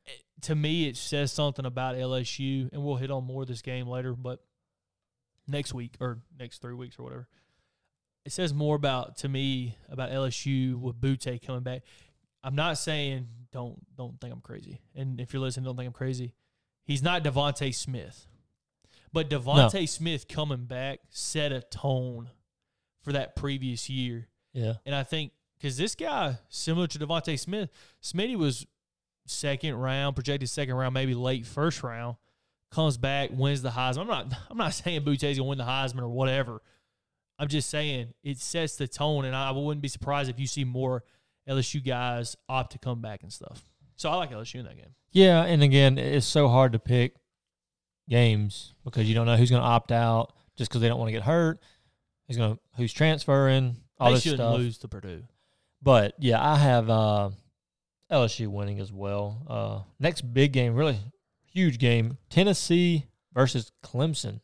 Eh, To me, it says something about LSU, and we'll hit on more of this game later. But next week or next three weeks or whatever, it says more about to me about LSU with Boutte coming back. I'm not saying don't don't think I'm crazy, and if you're listening, don't think I'm crazy. He's not DeVonta Smith, but DeVonta Smith coming back set a tone for that previous year. Yeah. And I think because this guy, similar to DeVonta Smith, Smitty was second round, projected second round, maybe late first round, comes back, wins the Heisman. I'm not I'm not saying Boutte's gonna win the Heisman or whatever. I'm just saying it sets the tone, and I wouldn't be surprised if you see more LSU guys opt to come back and stuff. So I like LSU in that game. Yeah, and again, it's so hard to pick games because you don't know who's going to opt out just because they don't want to get hurt. Who's going to who's transferring all they this shouldn't stuff. lose to Purdue. But yeah, I have uh, LSU winning as well. Uh, next big game, really huge game: Tennessee versus Clemson.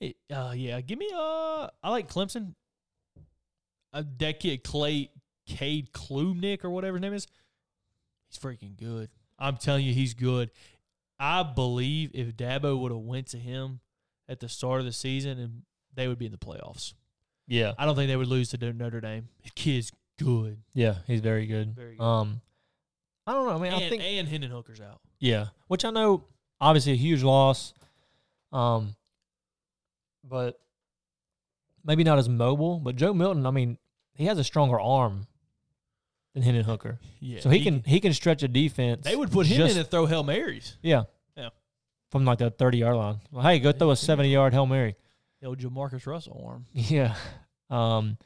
It, uh, yeah, give me uh, I like Clemson. Uh, that kid Clay Cade Klubnik or whatever his name is. He's freaking good. I'm telling you, he's good. I believe if Dabo would have went to him at the start of the season, and they would be in the playoffs. Yeah, I don't think they would lose to Notre Dame. The kid's good. yeah, he's very good. Very good. Um, I don't know. I mean, and, I think and Hendon Hooker's out. Yeah, which I know obviously a huge loss. Um, but maybe not as mobile. But Joe Milton, I mean, he has a stronger arm than Hendon Hooker, Yeah, so he, can he can stretch a defense. They would put him just- in and throw hail marys. yeah, Yeah. from like the thirty yard line. Well, hey, go throw a seventy yard hail mary. Old Jamarcus Russell arm. Yeah. Um.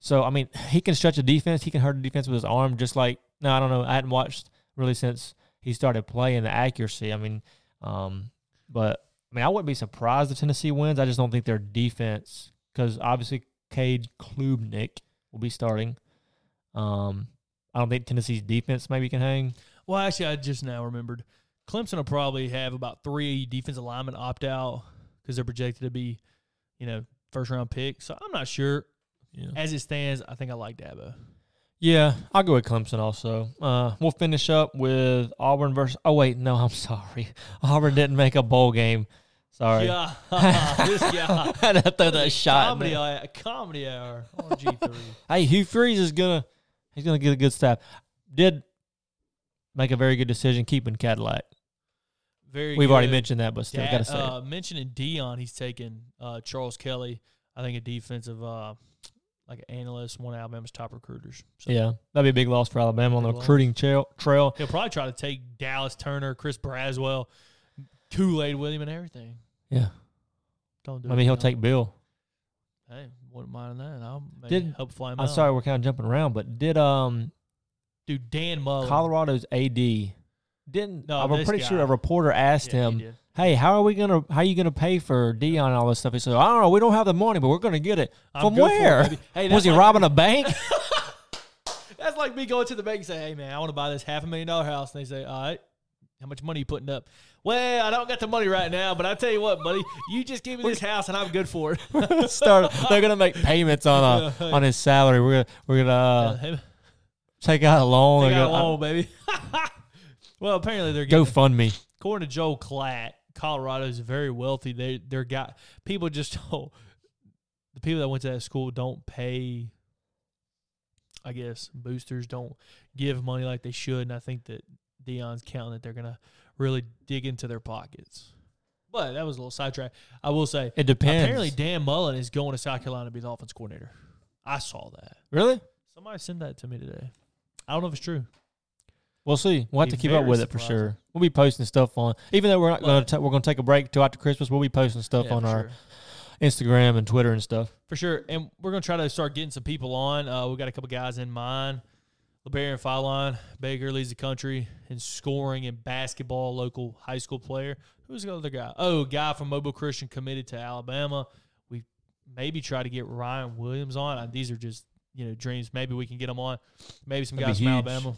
So I mean, he can stretch a defense. He can hurt a defense with his arm, just like no, I don't know. I hadn't watched really since he started playing the accuracy. I mean, um, but I mean, I wouldn't be surprised if Tennessee wins. I just don't think their defense, because obviously Cade Klubnik will be starting. Um, I don't think Tennessee's defense maybe can hang. Well, actually, I just now remembered. Clemson will probably have about three defensive linemen opt out because they're projected to be, you know, first round pick. So I'm not sure. Yeah. As it stands, I think I like Dabo. Yeah, I'll go with Clemson also. Uh, we'll finish up with Auburn versus. Oh wait, no, I'm sorry. Auburn didn't make a bowl game. Sorry. Yeah, this guy. I had to throw that shot. Comedy hour, comedy hour on G three. Hey, Hugh Freeze is gonna he's gonna get a good staff. Did make a very good decision keeping Cadillac. Very. We've already mentioned that, but still Da- gotta say uh, mentioning Deion, he's taking uh, Charles Kelly. I think a defensive, uh, like an analyst, one of Alabama's top recruiters. So Yeah, that'd be a big loss for Alabama on the Big loss. recruiting trail. Trail. He'll probably try to take Dallas Turner, Chris Braswell, Kool Aid with him, and everything. Yeah, Don't do I it, mean he'll take Bill. Hey, wouldn't mind that. I'll maybe Did- help fly him I'm out. sorry we're kind of jumping around, but did um dude. Dan Mullen. Colorado's AD didn't? No, I'm this pretty sure guy. a reporter asked Yeah, he him, did. "Hey, how are we gonna? How are you gonna pay for Deion and all this stuff?" He said, "I don't know. We don't have the money, but we're gonna get it I'm from good for it, where? baby. Hey, Was he like- robbing a bank?" That's like me going to the bank and say, "Hey, man, I want to buy this half a million dollar house." And they say, "All right, how much money you putting up?" Well, I don't got the money right now, but I tell you what, buddy, you just give me this house and I'm good for it. Start. They're gonna make payments on uh, Yeah. on his salary. We're gonna we're gonna uh, take out a loan. They're got a gonna- loan, baby. well, apparently they're Go getting, fund me. according to Joel Klatt, Colorado is very wealthy. They they're got people just don't the people that went to that school don't pay. I guess boosters don't give money like they should, and I think that Deion's counting that they're gonna really dig into their pockets. But that was a little sidetrack. I will say, It depends. apparently Dan Mullen is going to South Carolina to be the offense coordinator. I saw that. really? Somebody sent that to me today. I don't know if it's true. We'll see. We'll have to keep up with it for sure. We'll be posting stuff on, even though we're not going to we're going to take a break till after Christmas. We'll be posting stuff Yeah, on our sure. Instagram and Twitter and stuff. For sure. And we're going to try to start getting some people on. Uh, we got a couple guys in mind. LeBarian Filon, Baker leads the country in scoring in basketball, local high school player. Who's the other guy? Oh, guy from Mobile Christian committed to Alabama. We maybe try to get Ryan Williams on. Uh, These are just, you know, dreams. Maybe we can get them on. Maybe some That'd guys from huge. Alabama.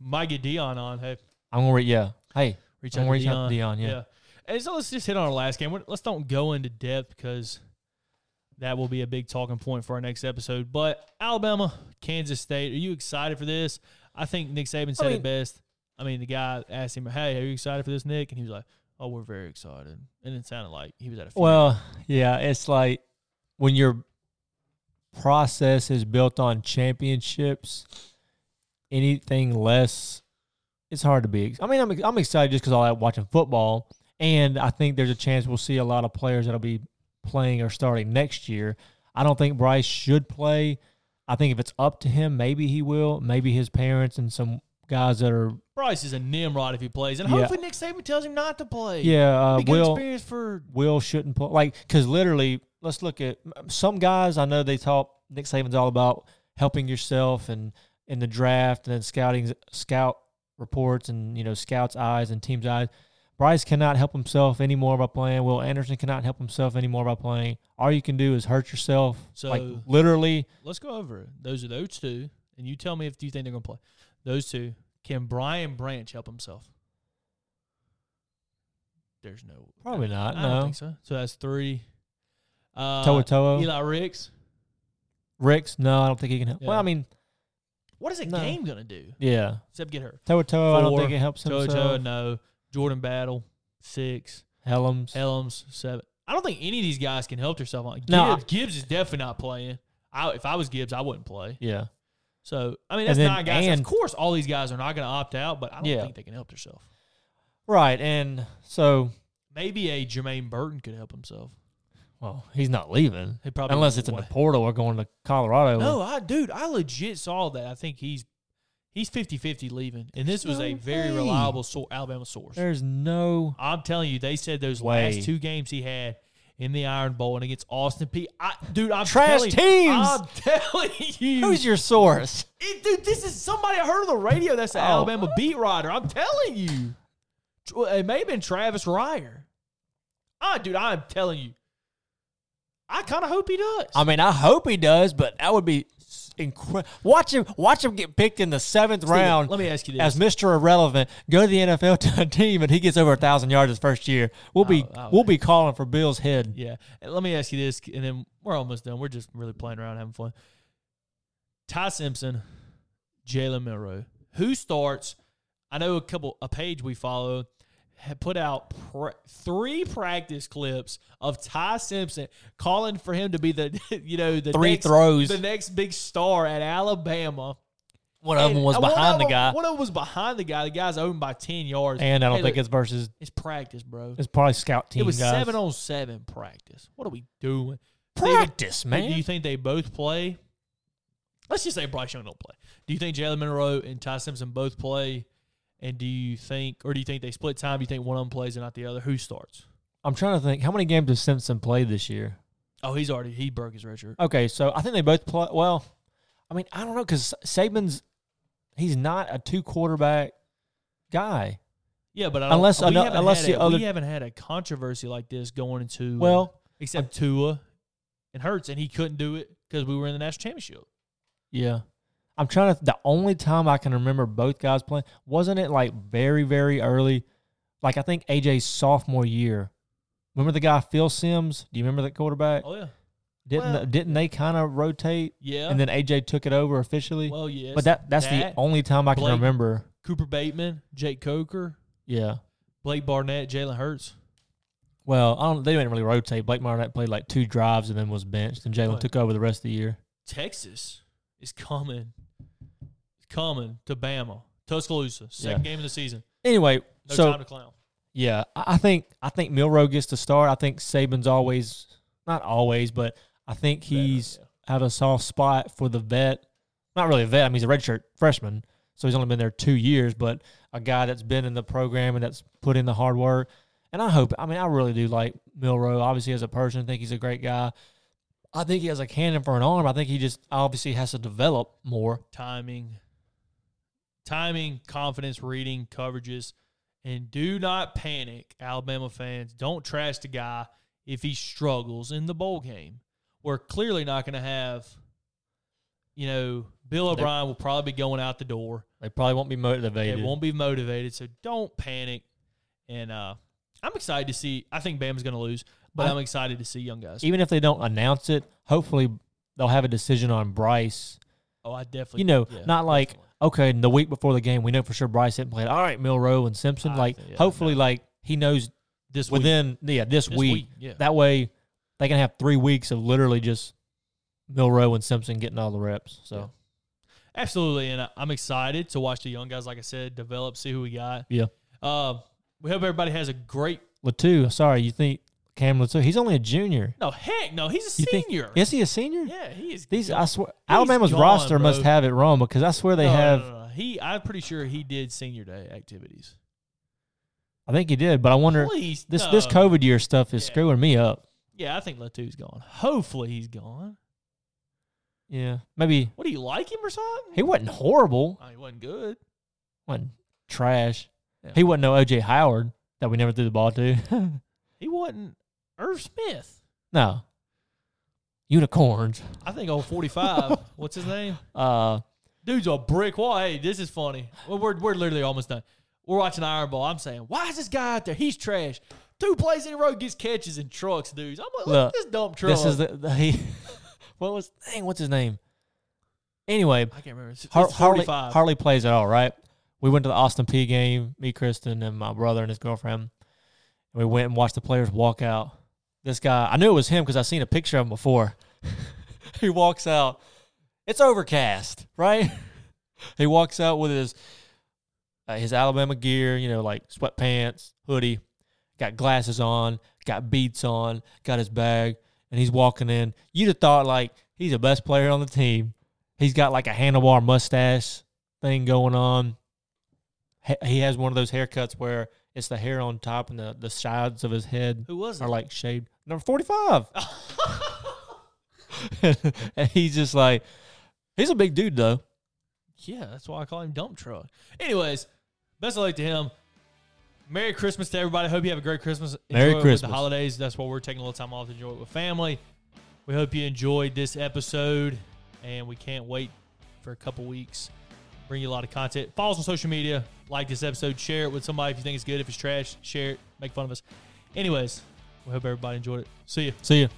Might get Deion on. Hey, I'm gonna re- yeah. Hey, reach I'm out to reach out Deion. to Deion. Yeah. And so let's just hit on our last game. Let's don't go into depth because that will be a big talking point for our next episode. But Alabama, Kansas State, are you excited for this? I think Nick Saban said mean- it best. I mean, the guy asked him, "Hey, are you excited for this, Nick?" And he was like, "Oh, we're very excited." And it sounded like he was at a funeral. Well, yeah, it's like when your process is built on championships, anything less, it's hard to be. I mean, I'm I'm excited just because I like watching football, and I think there's a chance we'll see a lot of players that'll be playing or starting next year. I don't think Bryce should play. I think if it's up to him, maybe he will. Maybe his parents and some guys that are Bryce is a Nimrod if he plays, and Yeah. hopefully Nick Saban tells him not to play. yeah uh, will experience for Will shouldn't play. Like, because literally, let's look at some guys. I know they talk. Nick Saban's all about helping yourself and in the draft and then scouting, scout reports and you know scouts' eyes and teams' eyes. Bryce cannot help himself anymore by playing. Will Anderson cannot help himself anymore by playing. All you can do is hurt yourself. So- like literally, let's go over it. Those are those two, and you tell me if you think they're going to play. Those two. Can Brian Branch help himself? There's no. Probably not, I don't no. think so. So that's three. Uh, To'oTo'o. Eli Ricks. Ricks, no, I don't think he can help. Well, I mean, What is a No. game going to do yeah, except get hurt? To'oTo'o. I don't think it helps Toe to himself. no. Jordan Battle, six. Helms. Helms, seven. I don't think any of these guys can help themselves. on. Gibbs, No, I- Gibbs is definitely not playing. I, if I was Gibbs, I wouldn't play. yeah. So I mean, that's then- nine guys. and- of course, all these guys are not going to opt out, but I don't Yeah. think they can help themselves. Right, and so Maybe a Jermaine Burton could help himself. Well, he's not leaving He probably unless it's in the portal or going to Colorado. No, I dude, I legit saw that. I think he's he's 50-50 leaving, and this was a very way. reliable sor- Alabama source. There's no. I'm telling you, they said those Way. last two games he had in the Iron Bowl and against Austin Peay. I, dude, I'm Trash telling, teams! I'm telling you, Who's your source? It- dude, this is somebody I heard on the radio. That's an Oh. Alabama beat writer. I'm telling you, it may have been Travis Reier. Ah, dude, I'm telling you, I kind of hope he does. I mean, I hope he does, but that would be incredible. Watch him. Watch him get picked in the seventh Steven, round Let me ask you this: as Mister Irrelevant. Go to the NFL to a team, and he gets over a thousand yards his first year. We'll be Oh, oh, we'll be calling for Bill's head. Yeah. And let me ask you this, and then we're almost done. We're just really playing around, having fun. Ty Simpson, Jalen Milrow. Who starts? I know a couple, a page we follow put out pr- three practice clips of Ty Simpson calling for him to be the, you know, the Three next, throws. the next big star at Alabama. One of them was behind the them- guy, One of them was behind the guy. The guy's owned by ten yards. and I don't Hey, think look, it's versus. it's practice, bro. It's probably scout team It was guys. seven on seven practice. What are we doing? Practice, man. Do you think they both play? Let's just say Bryce Young don't play. Do you think Jalen Monroe and Ty Simpson both play? And do you think, or do you think they split time? Do you think one of them plays and not the other? Who starts? I'm trying to think. How many games does Simpson play this year? Oh, he's already he broke his redshirt. Okay, so I think they both play. Well, I mean, I don't know because Saban's he's not a two quarterback guy. Yeah, but I don't, Unless- we unless the a, other- we haven't had a controversy like this going into Well, except Tua and Hurts, and he couldn't do it because we were in the national championship. yeah. I'm trying to. The only time I can remember both guys playing wasn't it like very very early, like I think AJ's sophomore year. Remember the guy Phil Sims? Do you remember that quarterback? Oh yeah, didn't well- didn't they kind of rotate yeah. and then AJ took it over officially? well, yes. but that that's that, the only time I can Blake- remember. Cooper Bateman, Jake Coker, Yeah. Blake Barnett, Jalen Hurts. Well, I don't. They didn't really rotate. Blake Barnett played like two drives and then was benched, and Jalen took over the rest of the year. Texas is coming, coming to Bama, Tuscaloosa, second game of the season. Anyway, No so time to clown. yeah, I think I think Milrow gets to start. I think Saban's always not always, but I think he's Better, have a soft spot for the vet. Not really a vet. I mean, he's a redshirt freshman, so he's only been there two years, but a guy that's been in the program and that's put in the hard work. And I hope. I mean, I really do like Milrow. Obviously, as a person, I think he's a great guy. I think he has a cannon for an arm. I think he just obviously has to develop more. timing, timing, confidence, reading, coverages, and do not panic, Alabama fans. Don't trash the guy if he struggles in the bowl game. We're clearly not going to have, you know, Bill They- O'Brien will probably be going out the door. They probably won't be motivated. It won't be motivated, so don't panic. And uh, I'm excited to see. I think Bama's going to lose, but I- I'm excited to see young guys. Even if they don't announce it, hopefully they'll have a decision on Bryce. oh, I definitely. You know, yeah, not like definitely. Okay, and the week before the game, we know for sure Bryce didn't play. All right, Milrow and Simpson. I like, think- yeah, hopefully, no. like he knows this week. within yeah this, This week. week, yeah. That way, they can have three weeks of literally just Milrow and Simpson getting all the reps. So Yeah. Absolutely, and I- I'm excited to watch the young guys, like I said, develop, see who we got. Yeah. Um, we hope everybody has a great. Latu, sorry, you think Cam Latu? He's only a junior. No, heck, no, he's a You think- senior. Is he a senior? Yeah, he is. These. I swear, Alabama's gone, roster must bro. have it wrong because I swear they No, no, have. no, no. He, I'm pretty sure he did senior day activities. I think he did, but I wonder Please, this no. this COVID year stuff is Yeah. screwing me up. Yeah, I think Latu's gone. Hopefully, he's gone. Yeah, maybe What do you like him or something? he wasn't horrible. Oh, he wasn't good. wasn't trash. Yeah. He wasn't no OJ Howard that we never threw the ball to. He wasn't Irv Smith. no. Unicorns. I think old 45. what's his name? Uh Dude's a brick wall. Hey, this is funny. Well, we're, we're literally almost done. We're watching Iron Bowl. I'm saying, why is this guy out there? He's trash. Two plays in a row gets catches and trucks, dudes. I'm like, look, Look, at this dump truck. this is the, the he what was dang, what's his name? Anyway, I can't remember. It's, Har- it's Harley 45. Harley plays it all right. We went to the Austin Peay game, me, Kristen, and my brother and his girlfriend. And we went and watched the players walk out. This guy, I knew it was him because I seen a picture of him before. he walks out. It's overcast, right? he walks out with his uh, his Alabama gear, you know, like sweatpants, hoodie, got glasses on, got beats on, got his bag, and he's walking in. You'd have thought like he's the best player on the team. He's got like a handlebar mustache thing going on. He- has one of those haircuts where it's the hair on top and the, the sides of his head Who was it? are like shaved. Number 45. and he's just like, he's a big dude though. Yeah, that's why I call him dump truck. Anyways, best of luck to him. Merry Christmas to everybody. Hope you have a great Christmas. Enjoy Merry Christmas. the holidays. That's why we're taking a little time off to enjoy it with family. We hope you enjoyed this episode, and we can't wait for a couple weeks. Bring you a lot of content. Follow us on social media. Like this episode. Share it with somebody if you think it's good. If it's trash, share it. Make fun of us. Anyways, we hope everybody enjoyed it. See you. See ya.